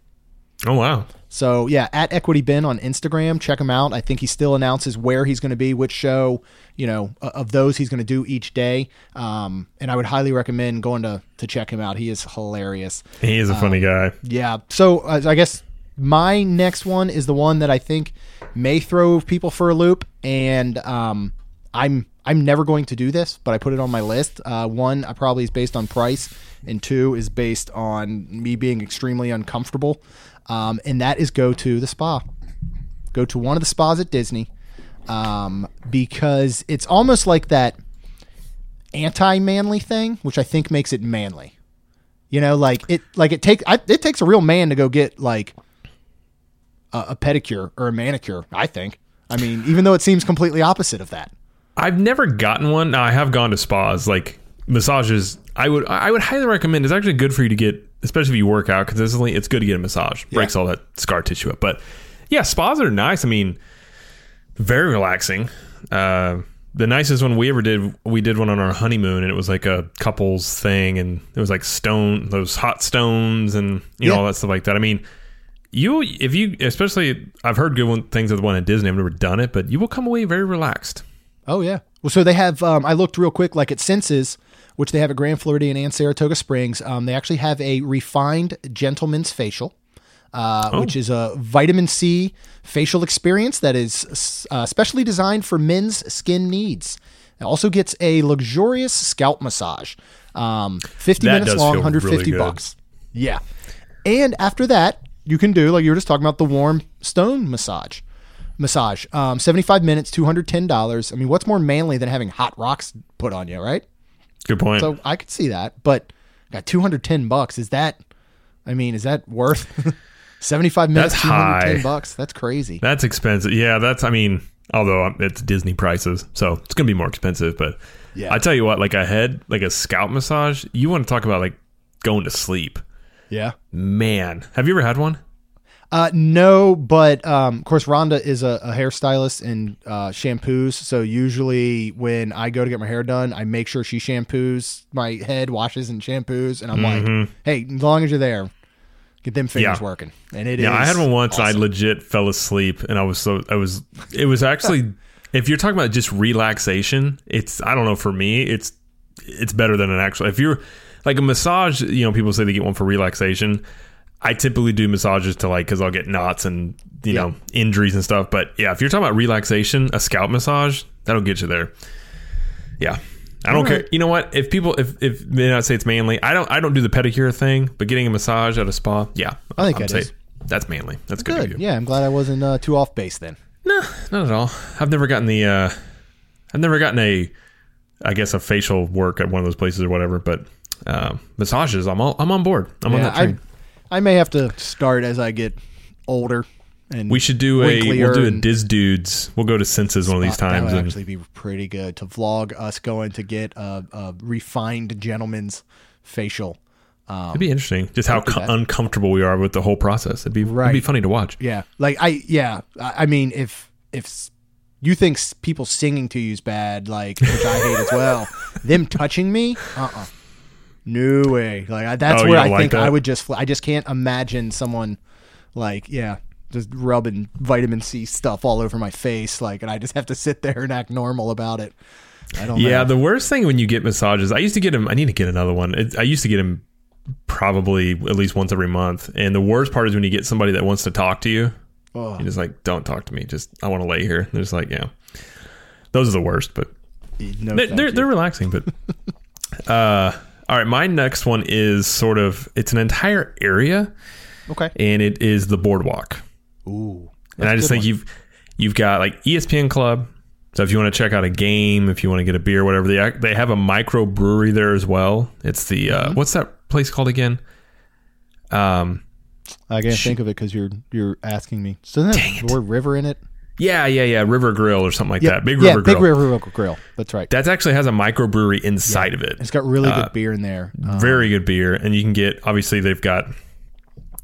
Oh wow. So yeah, at Equity Ben on Instagram, check him out. I think he still announces where he's going to be, which show, you know, of those he's going to do each day. Um, and I would highly recommend going to to check him out. He is hilarious. He is a funny guy. Yeah. So uh, I guess my next one is the one that I think may throw people for a loop, and um, I'm I'm never going to do this, but I put it on my list. Uh, one, I probably is based on price, and two is based on me being extremely uncomfortable, um, and that is go to the spa. Go to one of the spas at Disney, um, because it's almost like that anti-manly thing, which I think makes it manly. You know, like it, like it take I, it takes a real man to go get like a, a pedicure or a manicure. I think. I mean, even though it seems completely opposite of that. I've never gotten one. Now I have gone to spas, like massages. I would I would highly recommend. It's actually good for you to get, especially if you work out consistently. It's good to get a massage. Breaks all that scar tissue up. But yeah, spas are nice. I mean, very relaxing. Uh, the nicest one we ever did. We did one on our honeymoon, and it was like a couples thing, and it was like stone, those hot stones, and you know all that stuff like that. I mean, you if you especially I've heard good one, things of the one at Disney. I've never done it, but you will come away very relaxed. Oh yeah. Well, so they have. Um, I looked real quick, like at Senses, which they have at Grand Floridian and Saratoga Springs. Um, they actually have a refined gentleman's facial, uh, Oh. which is a vitamin C facial experience that is uh, specially designed for men's skin needs. It also gets a luxurious scalp massage, um, fifty That minutes long, one hundred fifty really bucks. Yeah, and after that, you can do like you were just talking about the warm stone massage massage. Um, 75 minutes, $210. I mean, what's more manly than having hot rocks put on you, right? Good point. So I could see that, but got 210 bucks. Is that, I mean, is that worth 75 minutes, That's 210 high. bucks? That's crazy. That's expensive. Yeah, that's. I mean, although it's Disney prices, so it's gonna be more expensive. But Yeah. I tell you what, like a head, like a scalp massage, you want to talk about like going to sleep. Yeah. Man, have you ever had one? Uh, no, but um, of course, Rhonda is a, a hairstylist and uh, shampoos. So usually when I go to get my hair done, I make sure she shampoos my head, washes and shampoos, and I'm like, hey, as long as you're there, get them fingers Mm-hmm. Yeah. working. And it is. Yeah, I had one once. awesome. I legit fell asleep, and I was so I was. It was actually, if you're talking about just relaxation, it's I don't know. For me, it's it's better than an actual. If you're like a massage, you know, people say they get one for relaxation. I typically do massages to like because I'll get knots and you Yeah. know injuries and stuff. But yeah, if you're talking about relaxation, a scalp massage that'll get you there. Yeah. I don't All care. You know what? If people, if if they not say it's manly, I don't. I don't do the pedicure thing, but getting a massage at a spa, yeah, I think I'd that say is. that's manly. That's good. Good. Yeah, I'm glad I wasn't uh, too off base then. No, not at all. I've never gotten the. uh I've never gotten a, I guess a facial work at one of those places or whatever. But uh, massages, I'm all, I'm on board. I'm on that train. I, may have to start as I get older. And we should do a. We'll do a Dis Dudes. We'll go to Senses one of these That times. would And, actually be pretty good to vlog us going to get a, a refined gentleman's facial. Um, it'd be interesting, just how uncomfortable we are with the whole process. It'd be, right. it'd be funny to watch. yeah, like I yeah, I, mean if if you think people singing to you is bad, like which I hate as well, them touching me, uh, uh no way. Like I, that's Oh, where I like think I would just fl- I just can't imagine someone like yeah. Just rubbing vitamin C stuff all over my face, like, and I just have to sit there and act normal about it. I don't Yeah, know. the worst thing when you get massages, I used to get them. I need to get another one. It, I used to get them probably at least once every month. And the worst part is when you get somebody that wants to talk to you. Oh. You're just like, don't talk to me. Just I want to lay here. They're just like, yeah, those are the worst. But No, they're they're, they're relaxing. But uh, all right, my next one is sort of it's an entire area, okay. and it is the boardwalk. Ooh, and I just think you've you've got like ESPN Club. So if you want to check out a game, if you want to get a beer, whatever they they have a micro brewery there as well. It's the uh, what's that place called again? Um, I can't think of it because you're you're asking me. So doesn't it have the word river in it? Yeah, yeah, yeah, River Grill or something like that. Big River Grill. yeah, River Big Grill. River Grill. That's right. That actually has a microbrewery inside of it. It's got really Uh, good beer in there. Um, Very good beer, and you can get obviously they've got.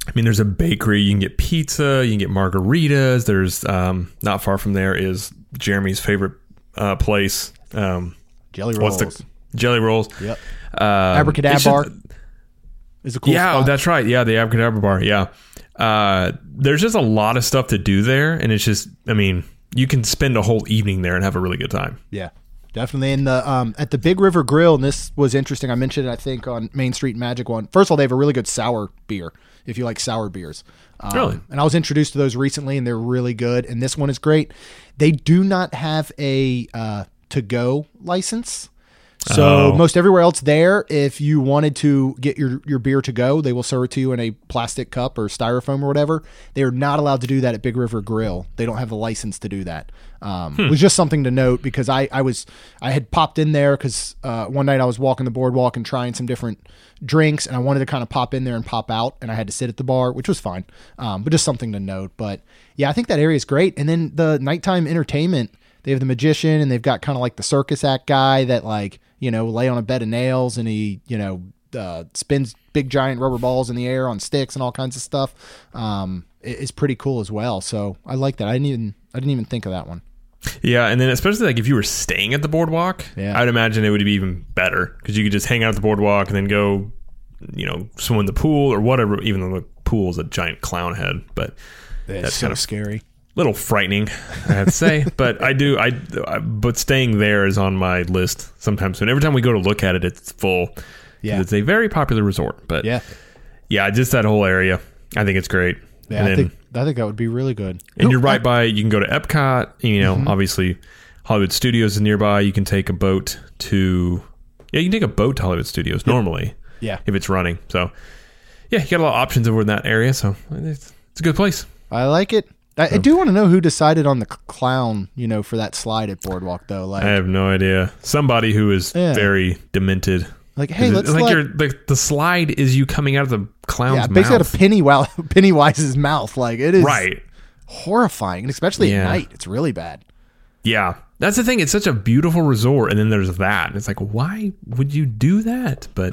I mean, there's a bakery. You can get pizza. You can get margaritas. There's um, not far from there is Jeremy's favorite uh, place. Um, jelly what's rolls. the jelly rolls? Yep. Um, Abracadabra bar is a cool yeah, oh, spot. that's right. Yeah, the Abracadabra bar. Yeah. Uh, there's just a lot of stuff to do there, and it's just, I mean, you can spend a whole evening there and have a really good time. Yeah, definitely. In the um, at the Big River Grill, and this was interesting. I mentioned it, I think, on Main Street Magic one. First of all, they have a really good sour beer. If you like sour beers, um, Really? And I was introduced to those recently, and they're really good. And this one is great. They do not have a uh, to go license. So Oh. most everywhere else there, if you wanted to get your, your beer to go, they will serve it to you in a plastic cup or styrofoam or whatever. They are not allowed to do that at Big River Grill. They don't have the license to do that. Um, It was just something to note because I, I was I had popped in there because uh, one night I was walking the boardwalk and trying some different drinks and I wanted to kind of pop in there and pop out and I had to sit at the bar, which was fine, um, but just something to note. But yeah, I think that area is great. And then the nighttime entertainment they have the magician and they've got kind of like the circus act guy that like you know lay on a bed of nails and he you know uh, spins big giant rubber balls in the air on sticks and all kinds of stuff um, it- it's pretty cool as well so i like that i didn't even i didn't even think of that one Yeah, and then especially like if you were staying at the boardwalk, Yeah. I'd imagine it would be even better because you could just hang out at the boardwalk and then go, you know, swim in the pool or whatever. Even though the pool's a giant clown head, but That's kind of- scary. Little frightening, I have to say. but I do, I, I, but staying there is on my list sometimes. And Every time we go to look at it, it's full. Yeah. it's a very popular resort. But Yeah, yeah, just that whole area, I think it's great. yeah. and I then, think I think that would be really good. and you're Who- right by. You can go to Epcot. You know, Mm-hmm. obviously, Hollywood Studios is nearby. You can take a boat to. Yeah, you can take a boat to Hollywood Studios normally Yeah, if it's running. So, yeah, you got a lot of options over in that area. So it's, it's a good place. I like it. I, I do want to know who decided on the clown, you know, for that slide at Boardwalk though. Like, I have no idea. Somebody who is Yeah. very demented. like, hey, let's like let, your the, the slide is you coming out of the clown's mouth. yeah, basically out mouth. of Pennywise, Pennywise's mouth. Like, it is right. horrifying, and especially Yeah. at night. It's really bad. Yeah. That's the thing. It's such a beautiful resort, and then there's that. And it's like, why would you do that? But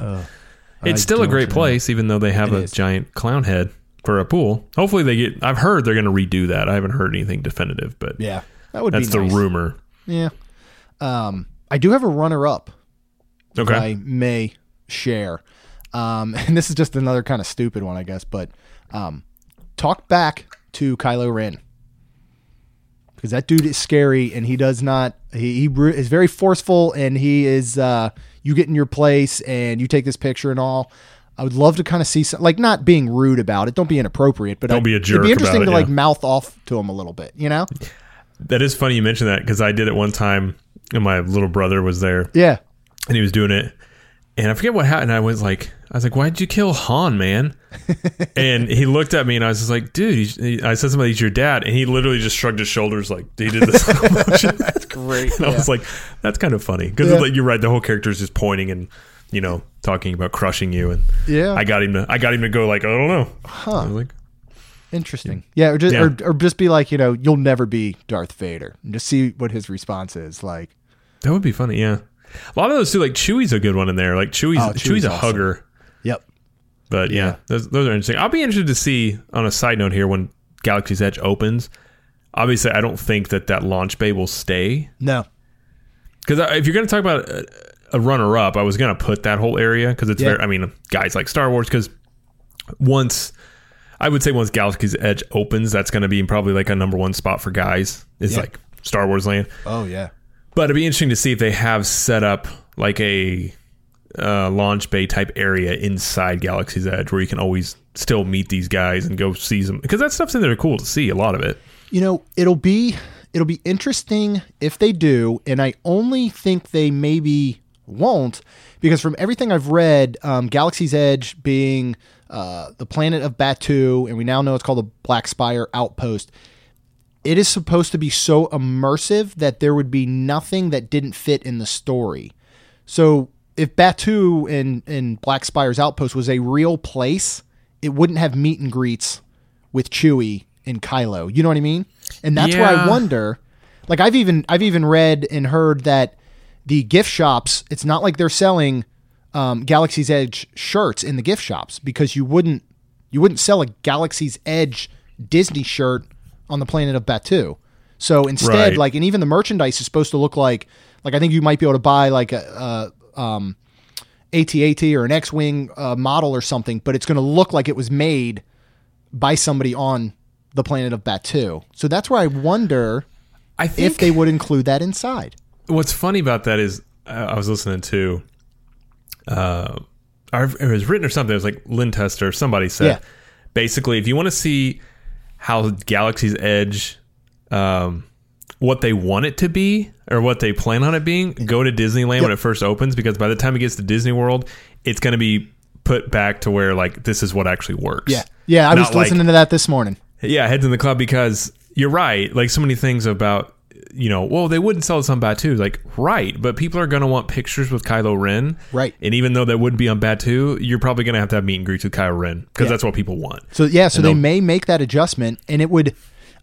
it's I still a great know. place, even though they have It a is. giant clown head for a pool. Hopefully, they get. I've heard they're going to redo that. I haven't heard anything definitive, but Yeah, that would that's be the nice. rumor. Yeah. Um, I do have a runner up Okay. I may share. Um, and this is just another kind of stupid one, I guess, but um, talk back to Kylo Ren. Because that dude is scary and he does not, he, he is very forceful and he is, uh, you get in your place and you take this picture and all. I would love to kind of see some, like not being rude about it. Don't be inappropriate, but Don't I- be a jerk. It'd be interesting about it, to like mouth off to him a little bit, you know? That is funny you mentioned that because I did it one time, and my little brother was there, Yeah. and he was doing it, and I forget what happened. I was like, I was like, "Why'd you kill Han, man?" and he looked at me, and I was just like, "Dude," he, I said, "Somebody's your dad," and he literally just shrugged his shoulders, like he did this motion. That's great. And I was like, "That's kind of funny," because Yeah. like you're right, the whole character is just pointing and you know talking about crushing you, and Yeah. I got him to, I got him to go like, "I don't know," Huh. Like, Interesting. Yeah, or just Yeah. Or, or just be like, you know, you'll never be Darth Vader, and just see what his response is. Like, that would be funny, yeah. A lot of those too, like Chewie's a good one in there. Like Chewie's, Oh, Chewie's, Chewie's a hugger. yep, But yeah, Yeah. those, those are interesting. I'll be interested to see on a side note here when Galaxy's Edge opens. Obviously, I don't think that that launch bay will stay no, because uh, if you're going to talk about uh, a, runner up, I was going to put that whole area because it's Yeah. very. I mean, guys like Star Wars because once I would say once Galaxy's Edge opens, that's going to be probably like a number one spot for guys. It's Yeah. like Star Wars land. oh yeah, But it'd be interesting to see if they have set up like a uh, launch bay type area inside Galaxy's Edge where you can always still meet these guys and go see them because that stuff's in there cool to see a lot of it. you know, it'll be it'll be interesting if they do, and I only think they maybe won't because from everything I've read, um, Galaxy's Edge being uh, the planet of Batuu, and we now know it's called the Black Spire Outpost. It is supposed to be so immersive that there would be nothing that didn't fit in the story. So if Batuu in, in Black Spire's Outpost was a real place, it wouldn't have meet and greets with Chewie and Kylo. You know what I mean? And that's where I wonder. Like I've even I've even read and heard that the gift shops, it's not like they're selling um, Galaxy's Edge shirts in the gift shops because you wouldn't you wouldn't sell a Galaxy's Edge Disney shirt on the planet of Batuu. So instead, Right. like, and even the merchandise is supposed to look like, like I think you might be able to buy like a, a um, AT-AT or an X-wing uh, model or something, but it's going to look like it was made by somebody on the planet of Batuu. So that's where I wonder I think if they would include that inside. What's funny about that is uh, I was listening to, uh, it was written or something. It was like Len Testa. Somebody said Yeah. basically, if you want to see how Galaxy's Edge, um, what they want it to be or what they plan on it being, go to Disneyland when it first opens because by the time it gets to Disney World, it's going to be put back to where like this is what actually works. Yeah, yeah. I was Not like- listening to that this morning. yeah, heads in the club because you're right. Like so many things about you know, well, they wouldn't sell this on Batuu. Like, right, but people are going to want pictures with Kylo Ren, Right. And even though that wouldn't be on Batuu, you're probably going to have to have meet and greets with Kylo Ren because Yeah. that's what people want. So yeah, so And they may make that adjustment, and it would,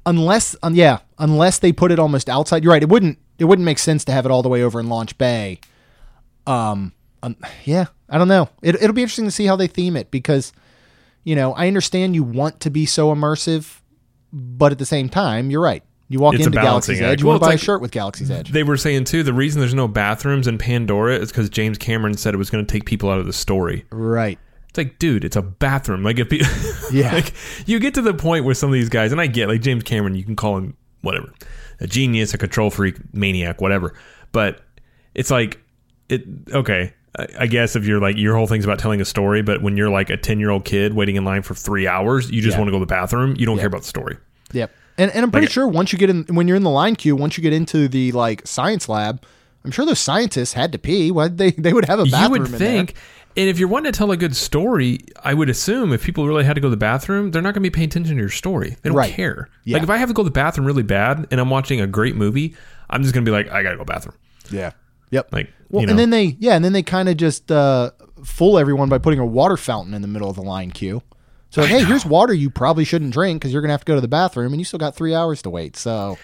unless, um, yeah, unless they put it almost outside. You're right. It wouldn't. It wouldn't make sense to have it all the way over in Launch Bay. Um, um yeah, I don't know. It, it'll be interesting to see how they theme it because, you know, I understand you want to be so immersive, but at the same time, you're right. You walk It's into Galaxy's act. Edge, you Well, want to buy like- a shirt with Galaxy's Edge. They were saying too the reason there's no bathrooms in Pandora is because James Cameron said it was going to take people out of the story. right. It's like, dude, it's a bathroom. Like if you, Yeah. like you get to the point where some of these guys, and I get like James Cameron, you can call him whatever, a genius, a control freak, maniac, whatever. But it's like, it okay. I- guess if you're like your whole thing's about telling a story, but when you're like a ten year old kid waiting in line for three hours, you just Yeah. want to go to the bathroom. You don't care about the story. Yep. And, and I'm pretty Like- sure once you get in, when you're in the line queue, once you get into the like science lab, I'm sure those scientists had to pee. Why they they would have a bathroom? you would in think. And if you're wanting to tell a good story, I would assume if people really had to go to the bathroom, they're not going to be paying attention to your story. They don't Right. care. Yeah. Like if I have to go to the bathroom really bad and I'm watching a great movie, I'm just going to be like, I got to go to the bathroom. Yeah. Yep. Like, well, you know, and then they yeah, and then they kind of just uh, fool everyone by putting a water fountain in the middle of the line queue. So hey, here's water you probably shouldn't drink because you're gonna have to go to the bathroom, and you still got three hours to wait. So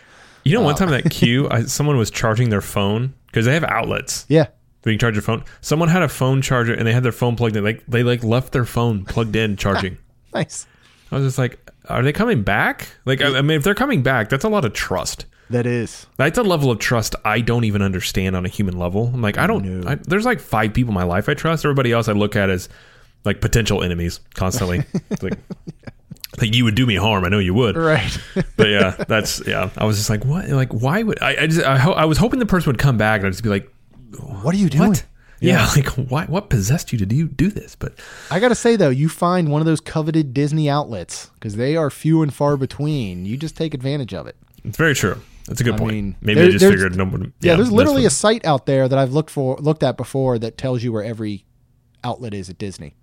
you know, one uh, time that queue, I, someone was charging their phone because they have outlets. yeah, You can charge your phone. Someone had a phone charger and they had their phone plugged in. Like they like left their phone plugged in charging. nice. I was just like, are they coming back? Like, I, I mean, if they're coming back, that's a lot of trust. That is That's a level of trust I don't even understand on a human level. I'm like, I don't. I, there's like five people in my life I trust. Everybody else I look at as like potential enemies constantly. Like, like you would do me harm. I know you would. right. But yeah, that's yeah. I was just like, what? Like, why would I? I just I, ho- I was hoping the person would come back and I'd just be like, what are you doing? what? Yeah, like why? What possessed you to do do this? But I gotta say though, you find one of those coveted Disney outlets because they are few and far between. You just take advantage of it. it's very true. That's a good I point. mean, Maybe there- they just figured no one. Yeah, there's that's literally a site out there that I've looked for looked at before that tells you where every outlet is at Disney.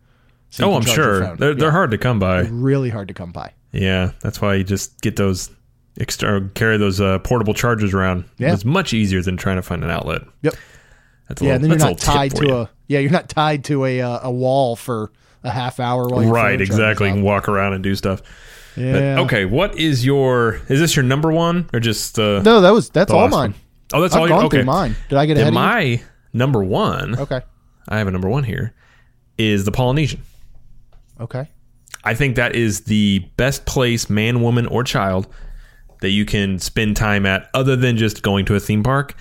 So Oh, I'm sure they're they're hard to come by. really hard to come by. Yeah, that's why you just get those extra carry those uh, portable chargers around. Yeah. It's much easier than trying to find an outlet. Yep. That's a Yeah, little, and then you're not tied to you. a yeah, you're not tied to a uh, a wall for a half hour while your phone right. Exactly. You can walk around and do stuff. But, Yeah. okay. What is your? Is this your number one or just uh, No, that was that's all mine. one? Oh, that's I've all. gone you, okay. through mine. Did I get ahead my number one. Okay. I have a number one here. Is the Polynesian. Okay. I think that is the best place, man, woman, or child, that you can spend time at other than just going to a theme park.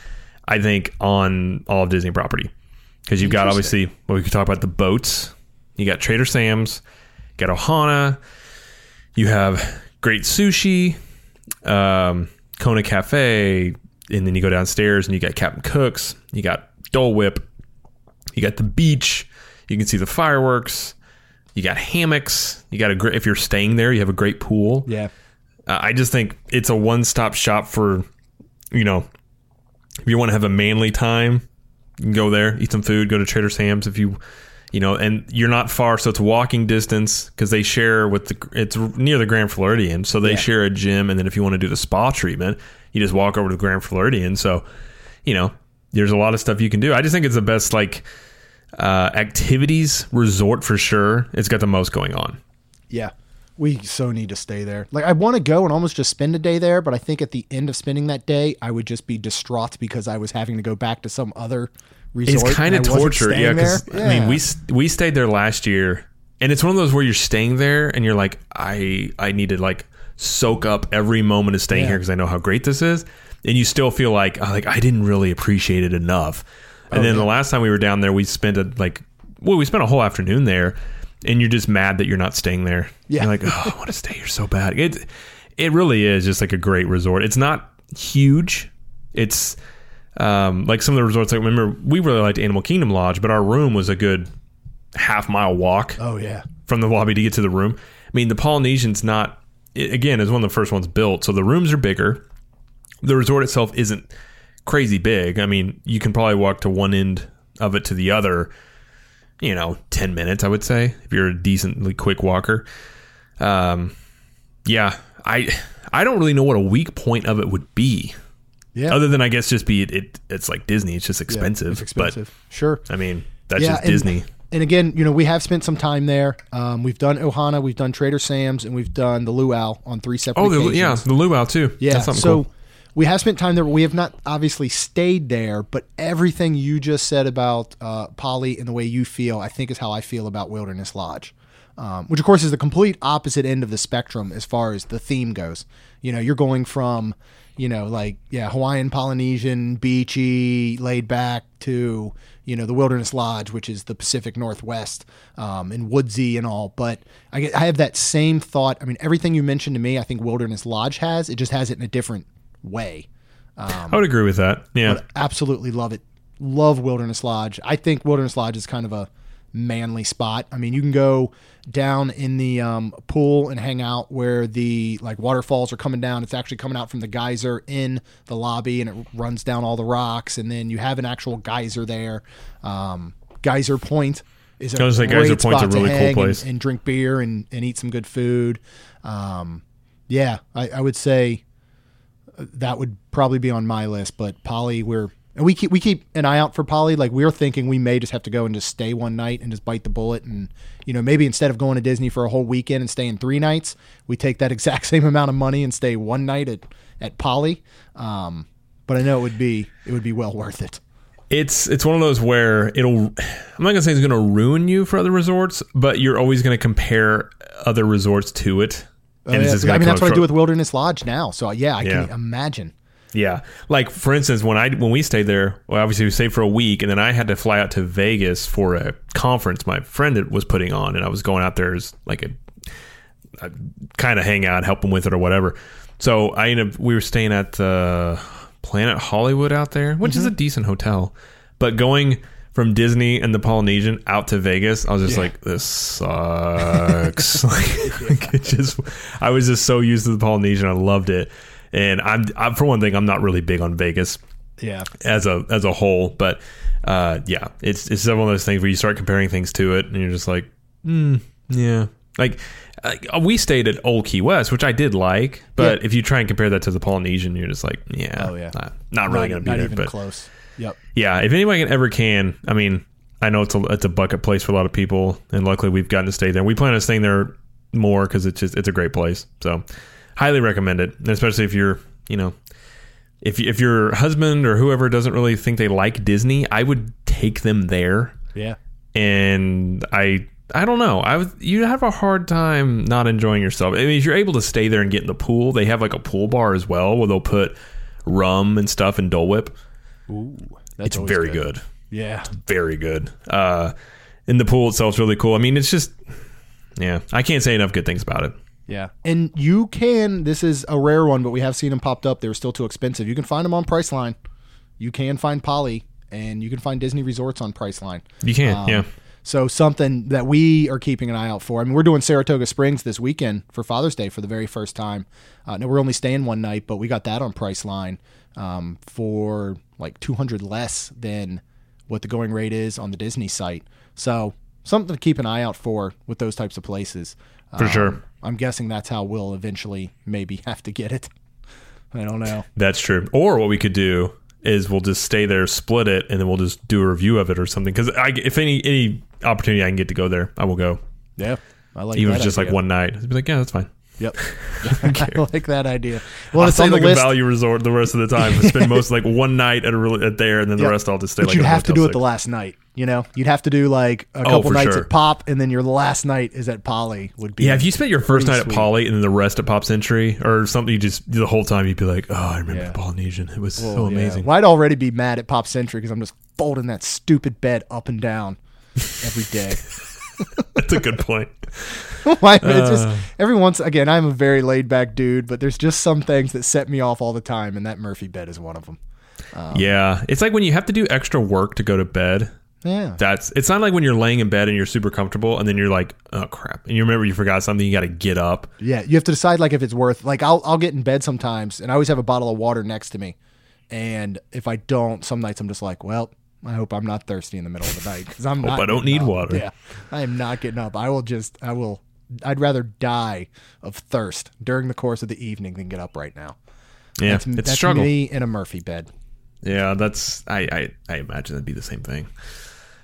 I think on all of Disney property. Because you've got obviously, well, we could talk about the boats. You got Trader Sam's, you got Ohana, you have great sushi, um, Kona Cafe, and then you go downstairs and you got Captain Cook's, you got Dole Whip, you got the beach, you can see the fireworks, you got hammocks, you got a great, if you're staying there, you have a great pool. Yeah. Uh, I just think it's a one stop shop for, you know, if you want to have a manly time, you can go there, eat some food, go to Trader Sam's if you, you know, and you're not far, so it's walking distance because they share with the, it's near the Grand Floridian, so they Yeah. share a gym, and then if you want to do the spa treatment, you just walk over to the Grand Floridian. So, you know, there's a lot of stuff you can do. I just think it's the best like uh, activities resort for sure. It's got the most going on. Yeah. We so need to stay there. Like I want to go and almost just spend a day there, but I think at the end of spending that day, I would just be distraught because I was having to go back to some other resort. It's kind of torture, yeah. there. I mean, we we stayed there last year, and it's one of those where you're staying there and you're like, I I need to like soak up every moment of staying Yeah. here because I know how great this is, and you still feel like oh, like I didn't really appreciate it enough. And Oh, then the last time we were down there, we spent a like well, we spent a whole afternoon there, and you're just mad that you're not staying there. Yeah. you're like, oh, I want to stay here so bad. It it really is just like a great resort. It's not huge. It's um, like some of the resorts. Like remember, we really liked Animal Kingdom Lodge, but our room was a good half mile walk Oh yeah. from the lobby to get to the room. I mean, the Polynesian's not it, again is one of the first ones built, so the rooms are bigger. The resort itself isn't crazy big. I mean, you can probably walk to one end of it to the other. You know, ten minutes, I would say, if you're a decently quick walker. Um, yeah, I I don't really know what a weak point of it would be, Yeah. other than I guess just be it. it it's like Disney. It's just Yeah, expensive. It's expensive. sure. I mean, that's Yeah, just and- Disney. And again, you know, we have spent some time there. Um, we've done Ohana, we've done Trader Sam's, and we've done the Luau on three separate Oh, the, yeah, the luau too. Yeah. So cool. We have spent time there. We have not obviously stayed there, but everything you just said about uh, Polly and the way you feel, I think is how I feel about Wilderness Lodge. Um, which of course is the complete opposite end of the spectrum as far as the theme goes. You know, you're going from, you know, like yeah, Hawaiian, Polynesian, beachy, laid back to you know the Wilderness Lodge, which is the Pacific Northwest, um, and woodsy and all. But I I have that same thought. I mean, everything you mentioned to me, I think Wilderness Lodge has. It just has it in a different way. I would agree with that. Yeah. Absolutely love it. Love Wilderness Lodge. I think Wilderness Lodge is kind of a manly spot. I mean, you can go down in the um, pool and hang out where the like waterfalls are coming down. It's actually coming out from the geyser in the lobby, and it runs down all the rocks. And then you have an actual geyser there. Um, geyser Point is a I was great Geyser Point's a spot to really cool hang and- place. and, drink beer and, and eat some good food. Um, yeah, I, I would say that would probably be on my list. But Polly, we're and we keep we keep an eye out for Polly. Like we're thinking we may just have to go and just stay one night and just bite the bullet, and you know maybe instead of going to Disney for a whole weekend and staying three nights, we take that exact same amount of money and stay one night at at Polly. Um, but I know it would be it would be well worth it. It's it's one of those where it'll I'm not gonna say it's gonna ruin you for other resorts, but you're always gonna compare other resorts to it. And Oh, it's yeah. just gonna I mean, that's what I do with Wilderness Lodge now. So yeah, I Yeah. can imagine. Yeah, like for instance, when I when we stayed there, well, obviously we stayed for a week, and then I had to fly out to Vegas for a conference my friend was putting on, and I was going out there as like a, a kind of hang out, help him with it or whatever. So I ended up we were staying at uh, Planet Hollywood out there, which is a decent hotel, but going from Disney and the Polynesian out to Vegas, I was just Yeah. like, this sucks. like, like, it just, I was just so used to the Polynesian, I loved it. And I'm, I'm for one thing, I'm not really big on Vegas Yeah. as a as a whole, but uh, yeah, it's it's one of those things where you start comparing things to it, and you're just like, hmm, yeah. Like uh, we stayed at Old Key West, which I did like, but Yeah. if you try and compare that to the Polynesian, you're just like, yeah, Oh, yeah. not, not really gonna be not there. But close. Yep. yeah, if anybody can ever can, I mean, I know it's a it's a bucket place for a lot of people, and luckily we've gotten to stay there. We plan on staying there more because it's just it's a great place. So highly recommend it, and especially if you're you know if if your husband or whoever doesn't really think they like Disney, I would take them there. Yeah. And I I don't know. I was you have a hard time not enjoying yourself. I mean, if you're able to stay there and get in the pool, they have like a pool bar as well where they'll put rum and stuff and Dole Whip. Ooh, that's It's very good Yeah. it's very good. Uh, and the pool itself is really cool. I mean, it's just, yeah, I can't say enough good things about it. Yeah. And you can, this is a rare one, but we have seen them popped up. They were still too expensive. You can find them on Priceline. You can find Polly and you can find Disney Resorts on Priceline. You can, Um, yeah. So something that we are keeping an eye out for. I mean, we're doing Saratoga Springs this weekend for Father's Day for the very first time. Uh, no, we're only staying one night, but we got that on Priceline um, for like 200 less than what the going rate is on the Disney site. So something to keep an eye out for with those types of places. For Um, sure. I'm guessing that's how we'll eventually maybe have to get it. I don't know. That's true. Or what we could do is we'll just stay there, split it, and then we'll just do a review of it or something. Because if any any opportunity I can get to go there, I will go. Yeah. I like Even if it's just like one night. I'd be like, yeah, that's fine. Yep. I like that idea. Well, I'll it's on the like list. a value resort the rest of the time. Spend most like one night at a really at there, and then the rest I'll just stay. But like you'd have to do it the last night. You know, you'd have to do like a Oh, couple for nights sure. at Pop, and then your last night is at Poly. Would be Yeah, if you spent your first night sweet. at Poly and then the rest at Pop Century or something, you just the whole time you'd be like, "Oh, I remember Yeah. the Polynesian. It was Well, so yeah. amazing." Well, I'd already be mad at Pop Century because I'm just folding that stupid bed up and down every day. That's a good point. Why? it's just Uh. every once again. I'm a very laid back dude, but there's just some things that set me off all the time, and that Murphy bed is one of them. Um, yeah, it's like when you have to do extra work to go to bed. Yeah, That's it's not like when you're laying in bed and you're super comfortable and then you're like, "Oh crap!" and you remember you forgot something. You got to get up. Yeah, you have to decide like if it's worth. Like I'll I'll get in bed sometimes, and I always have a bottle of water next to me. And if I don't, some nights I'm just like, well, I hope I'm not thirsty in the middle of the night because I'm Hope not. I don't need up. water. Yeah, I am not getting up. I will just I will. I'd rather die of thirst during the course of the evening than get up right now. Yeah, that's, it's that's struggle. me in a Murphy bed. Yeah, that's I, I I imagine that'd be the same thing.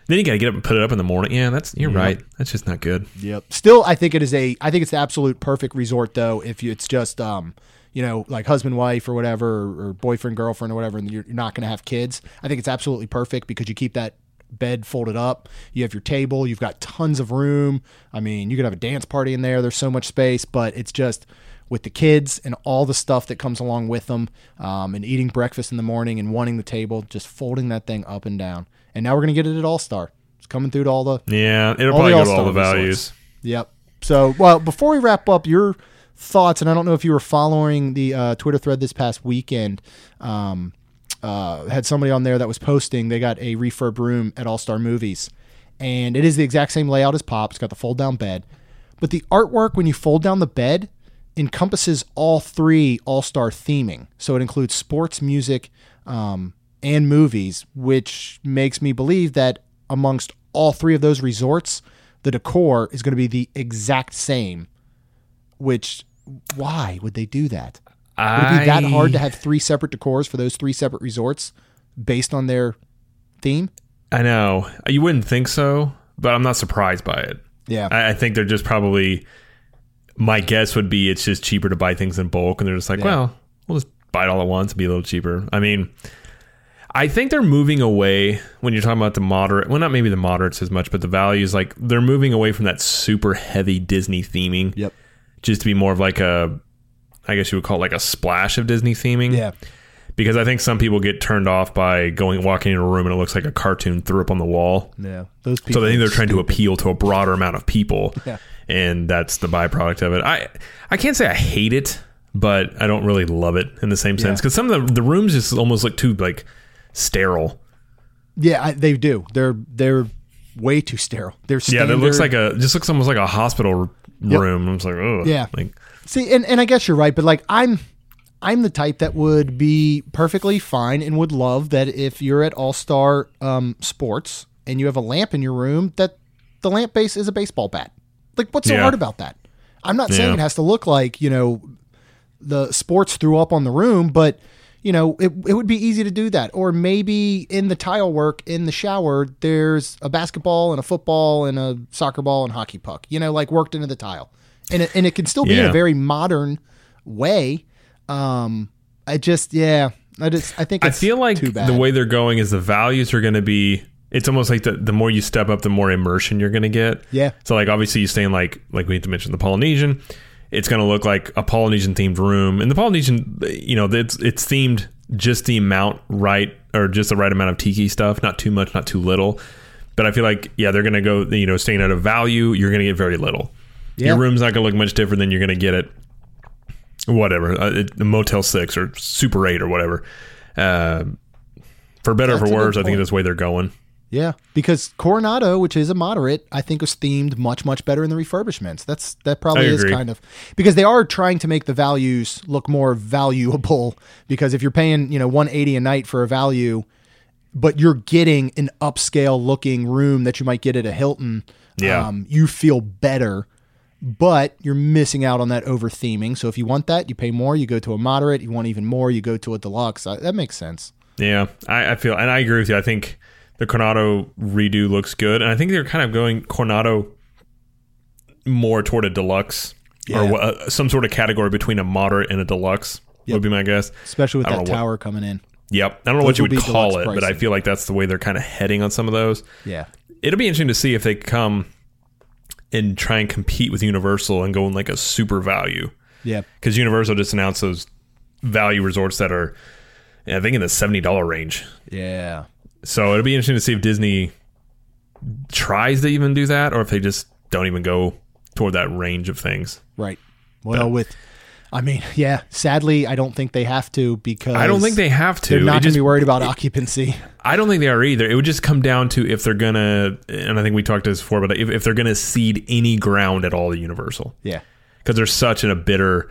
Then you got to get up and put it up in the morning. Yeah, that's you're Yep. right. That's just not good. Yep. Still, I think it is a. I think it's the absolute perfect resort though. If you, it's just um, you know, like husband wife or whatever, or, or boyfriend girlfriend or whatever, and you're, you're not going to have kids. I think it's absolutely perfect because you keep that bed folded up. You have your table. You've got tons of room. I mean, you could have a dance party in there. There's so much space, but it's just with the kids and all the stuff that comes along with them, um, and eating breakfast in the morning and wanting the table, just folding that thing up and down. And now we're gonna get it at All Star. It's coming through to all the Yeah, it'll All probably the go to all the resorts. values. Yep. So, well, before we wrap up, your thoughts, and I don't know if you were following the uh, Twitter thread this past weekend. Um, uh, had somebody on there that was posting. They got a refurb room at All Star Movies, and it is the exact same layout as Pop. It's got the fold down bed, but the artwork when you fold down the bed encompasses all three All Star theming. So it includes sports, music, um, and movies, which makes me believe that amongst all three of those resorts, the decor is going to be the exact same. Which, why would they do that? Would it be that hard to have three separate decors for those three separate resorts based on their theme? I know you wouldn't think so, but I'm not surprised by it. Yeah. I, I think they're just probably. My guess would be it's just cheaper to buy things in bulk, and they're just like, Yeah. well, we'll just buy it all at once and be a little cheaper. I mean, I think they're moving away when you're talking about the moderate. Well, not maybe the moderates as much, but the values. Like they're moving away from that super heavy Disney theming, Yep. Just to be more of like a, I guess you would call it like a splash of Disney theming. Yeah. because I think some people get turned off by going walking in a room and it looks like a cartoon threw up on the wall. Yeah. Those people. So I think they're trying to appeal to a broader amount of people, Yeah. and that's the byproduct of it. I I can't say I hate it, but I don't really love it in the same sense Yeah. because some of the the rooms just almost look too like sterile. Yeah, I, they do. They're they're way too sterile. They're Yeah, standard. that looks like a just looks almost like a hospital Yep. room. I'm just like, oh, Yeah. like See, and, and I guess you're right, but like I'm I'm the type that would be perfectly fine and would love that if you're at All Star um, Sports and you have a lamp in your room, that the lamp base is a baseball bat. Like, what's so Yeah. hard about that? I'm not saying Yeah. it has to look like you know the sports threw up on the room, but you know it, it would be easy to do that. Or maybe in the tile work in the shower, there's a basketball and a football and a soccer ball and hockey puck. You know, like worked into the tile, and it, and it can still be in a very modern way. Um, I just yeah, I just I think I feel like too bad. the way they're going is the values are going to be. It's almost like the the more you step up, the more immersion you're going to get. Yeah. So like obviously you stay in like like we had to mention the Polynesian. It's going to look like a Polynesian themed room, and the Polynesian, you know, it's it's themed just the amount right or just the right amount of tiki stuff, not too much, not too little. But I feel like yeah, they're going to go. You know, staying at a value, you're going to get very little. Yeah. Your room's not going to look much different than you're going to get it whatever uh, it- Motel Six or Super Eight or whatever. Uh, for better or for worse, I think that's the way they're going. Yeah, because Coronado, which is a moderate, I think was themed much much better in the refurbishments. That's that probably is kind of because they are trying to make the values look more valuable. Because if you're paying you know 180 a night for a value, but you're getting an upscale looking room that you might get at a Hilton, Yeah. um, you feel better. But you're missing out on that over theming. So if you want that, you pay more. You go to a moderate. You want even more, you go to a deluxe. That makes sense. Yeah, I, I feel, and I agree with you. I think the Coronado redo looks good, and I think they're kind of going Coronado more toward a deluxe Yeah. or uh, some sort of category between a moderate and a deluxe. Yep. Would be my guess. Especially with that don't what- tower coming in. Yep, I don't know what you would call it, deluxe but I feel like that's the way they're kind of heading on some of those. Yeah. It'll be interesting to see if they come and try and compete with Universal and go in like a super value. Yeah. because Universal just announced those value resorts that are, I think, in the seventy dollar range. Yeah. So it'll be interesting to see if Disney tries to even do that, or if they just don't even go toward that range of things. Right. Well, with, I mean, yeah. Sadly, I don't think they have to because I don't think they have to. They're not going to be worried about occupancy. I don't think they are either. It would just come down to if they're gonna, and I think we talked this before, but if, if they're gonna cede any ground at all to Universal, Yeah. because they're such in a bitter,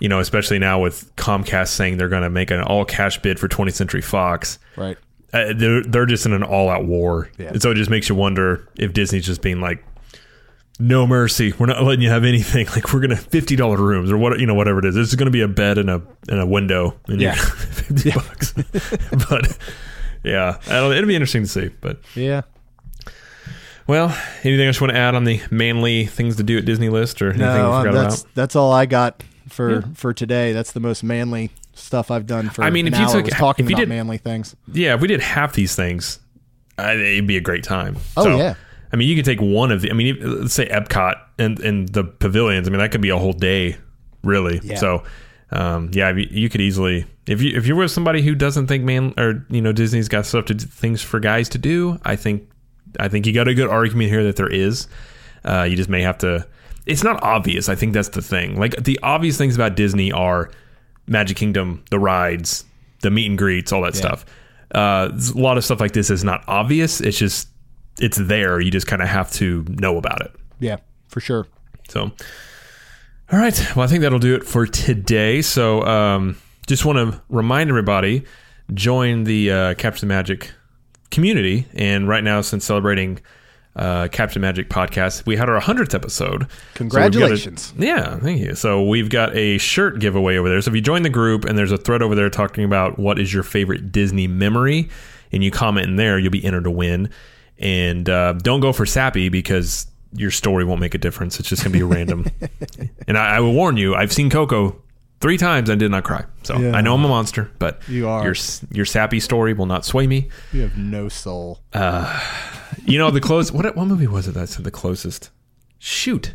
you know, especially now with Comcast saying they're gonna make an all cash bid for 20th Century Fox. Right. Uh, they're they're just in an all out war. Yeah. And so it just makes you wonder if Disney's just being like, no mercy, we're not letting you have anything. Like we're gonna fifty dollar rooms or what you know whatever it is. It's gonna be a bed and a and a window. And Yeah. fifty bucks. but yeah, I don't, it'll be interesting to see. But Yeah. well, anything else you want to add on the manly things to do at Disney list or anything No, you that's about? that's all I got for for today. That's the most manly stuff I've done for. I mean, an if you took- talking if you about did- manly things. Yeah, if we did half these things, I, it'd be a great time. Oh, So, yeah. I mean, you could take one of the. I mean, let's say Epcot and and the pavilions. I mean, that could be a whole day really. Yeah. So, um, yeah, you- you could easily if you if you're with somebody who doesn't think man or you know Disney's got stuff to things for guys to do, I think I think you got a good argument here that there is. Uh, you just may have to. It's not obvious. I think that's the thing. Like the obvious things about Disney are Magic Kingdom, the rides, the meet and greets, all that stuff. Uh, a lot of stuff like this is not obvious. It's just it's there. You just kind of have to know about it. Yeah, for sure. So, all right. Well, I think that'll do it for today. So, um, just want to remind everybody join the uh, Capture the Magic community. And right now, since celebrating uh, the Magic podcast, we had our 100th episode. So a- Congratulations. yeah, thank you. So we've got a shirt giveaway over there. So if you join the group and there's a thread over there talking about what is your favorite Disney memory, and you comment in there, you'll be entered to win. And uh, don't go for sappy because your story won't make a difference. It's just going to be random. and I, I will warn you, I've seen Coco three times and did not cry. So Yeah. I know I'm a monster, but You are. your your sappy story will not sway me. You have no soul. Uh, you know the close. What what movie was it that said the closest? Shoot,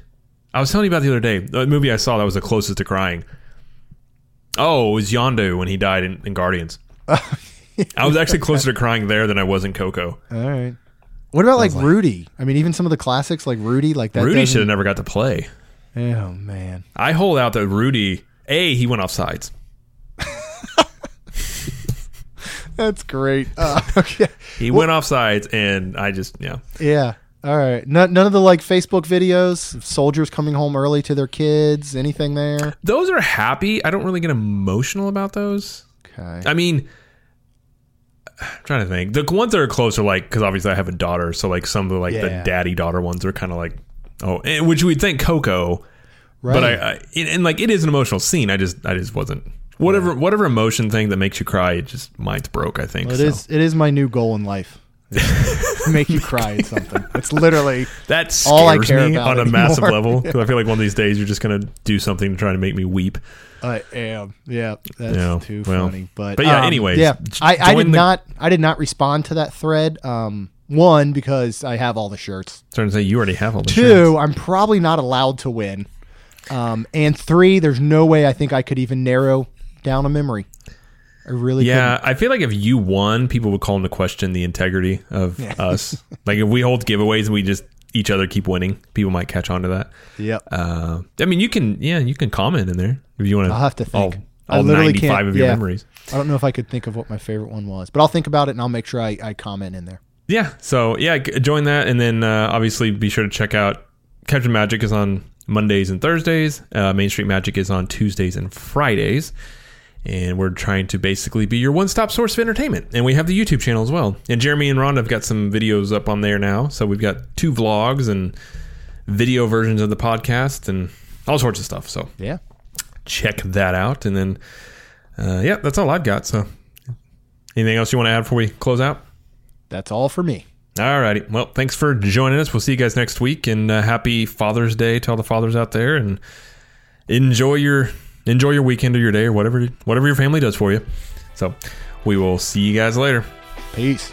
I was telling you about the other day. The movie I saw that was the closest to crying. Oh, it was Yondu when he died in, in Guardians. I was actually closer to crying there than I was in Coco. All right. What about like, Rudy? I mean, even some of the classics like Rudy, like that. Rudy should have never got to play. Oh man. I hold out that Rudy. A he went off sides. That's great. Uh, okay. He went off sides, and I just yeah. Yeah. All right. None, none of the like Facebook videos soldiers coming home early to their kids. Anything there? Those are happy. I don't really get emotional about those. Okay. I mean, I'm trying to think. The ones that are close are like because obviously I have a daughter, so like some of the like the daddy daughter ones are kind of like oh, which we'd think Coco, Right. but I, I and, and like it is an emotional scene. I just I just wasn't whatever whatever emotion thing that makes you cry. It just mine's broke. I think Well, it so. is. It is my new goal in life. Make you cry at something. It's literally. That scares all I care me about on a anymore. massive level because I feel like one of these days you're just gonna do something to try to make me weep. I am. Yeah, that's Yeah, too well, funny. But but yeah, um, anyways, yeah, j- I, I join did the- not. I did not respond to that thread. Um, one because I have all the shirts. Starting to say you already have all the Two, shirts. I'm probably not allowed to win. Um, and three, there's no way I think I could even narrow down a memory. I really Yeah, I feel like if you won, people would call into question the integrity of us. like if we hold giveaways and we just each other keep winning, people might catch on to that. couldn't. Yep. Uh, I mean, you can, yeah, you can comment in there if you want to. I'll have to think. All, I all literally 95 can't- of your yeah. memories. I don't know if I could think of what my favorite one was, but I'll think about it and I'll make sure I, I comment in there. Yeah, so yeah, join that, and then uh, obviously be sure to check out Capture the Magic is on Mondays and Thursdays. Uh, Main Street Magic is on Tuesdays and Fridays. And we're trying to basically be your one stop source of entertainment. And we have the YouTube channel as well. And Jeremy and Rhonda have got some videos up on there now. So we've got two vlogs and video versions of the podcast and all sorts of stuff. So Yeah. check that out. And then, uh, yeah, that's all I've got. So anything else you want to add before we close out? That's all for me. Alrighty. Well, thanks for joining us. We'll see you guys next week, and uh, happy Father's Day to all the fathers out there, and enjoy your enjoy your weekend or your day or whatever whatever your family does for you. So, we will see you guys later. Peace.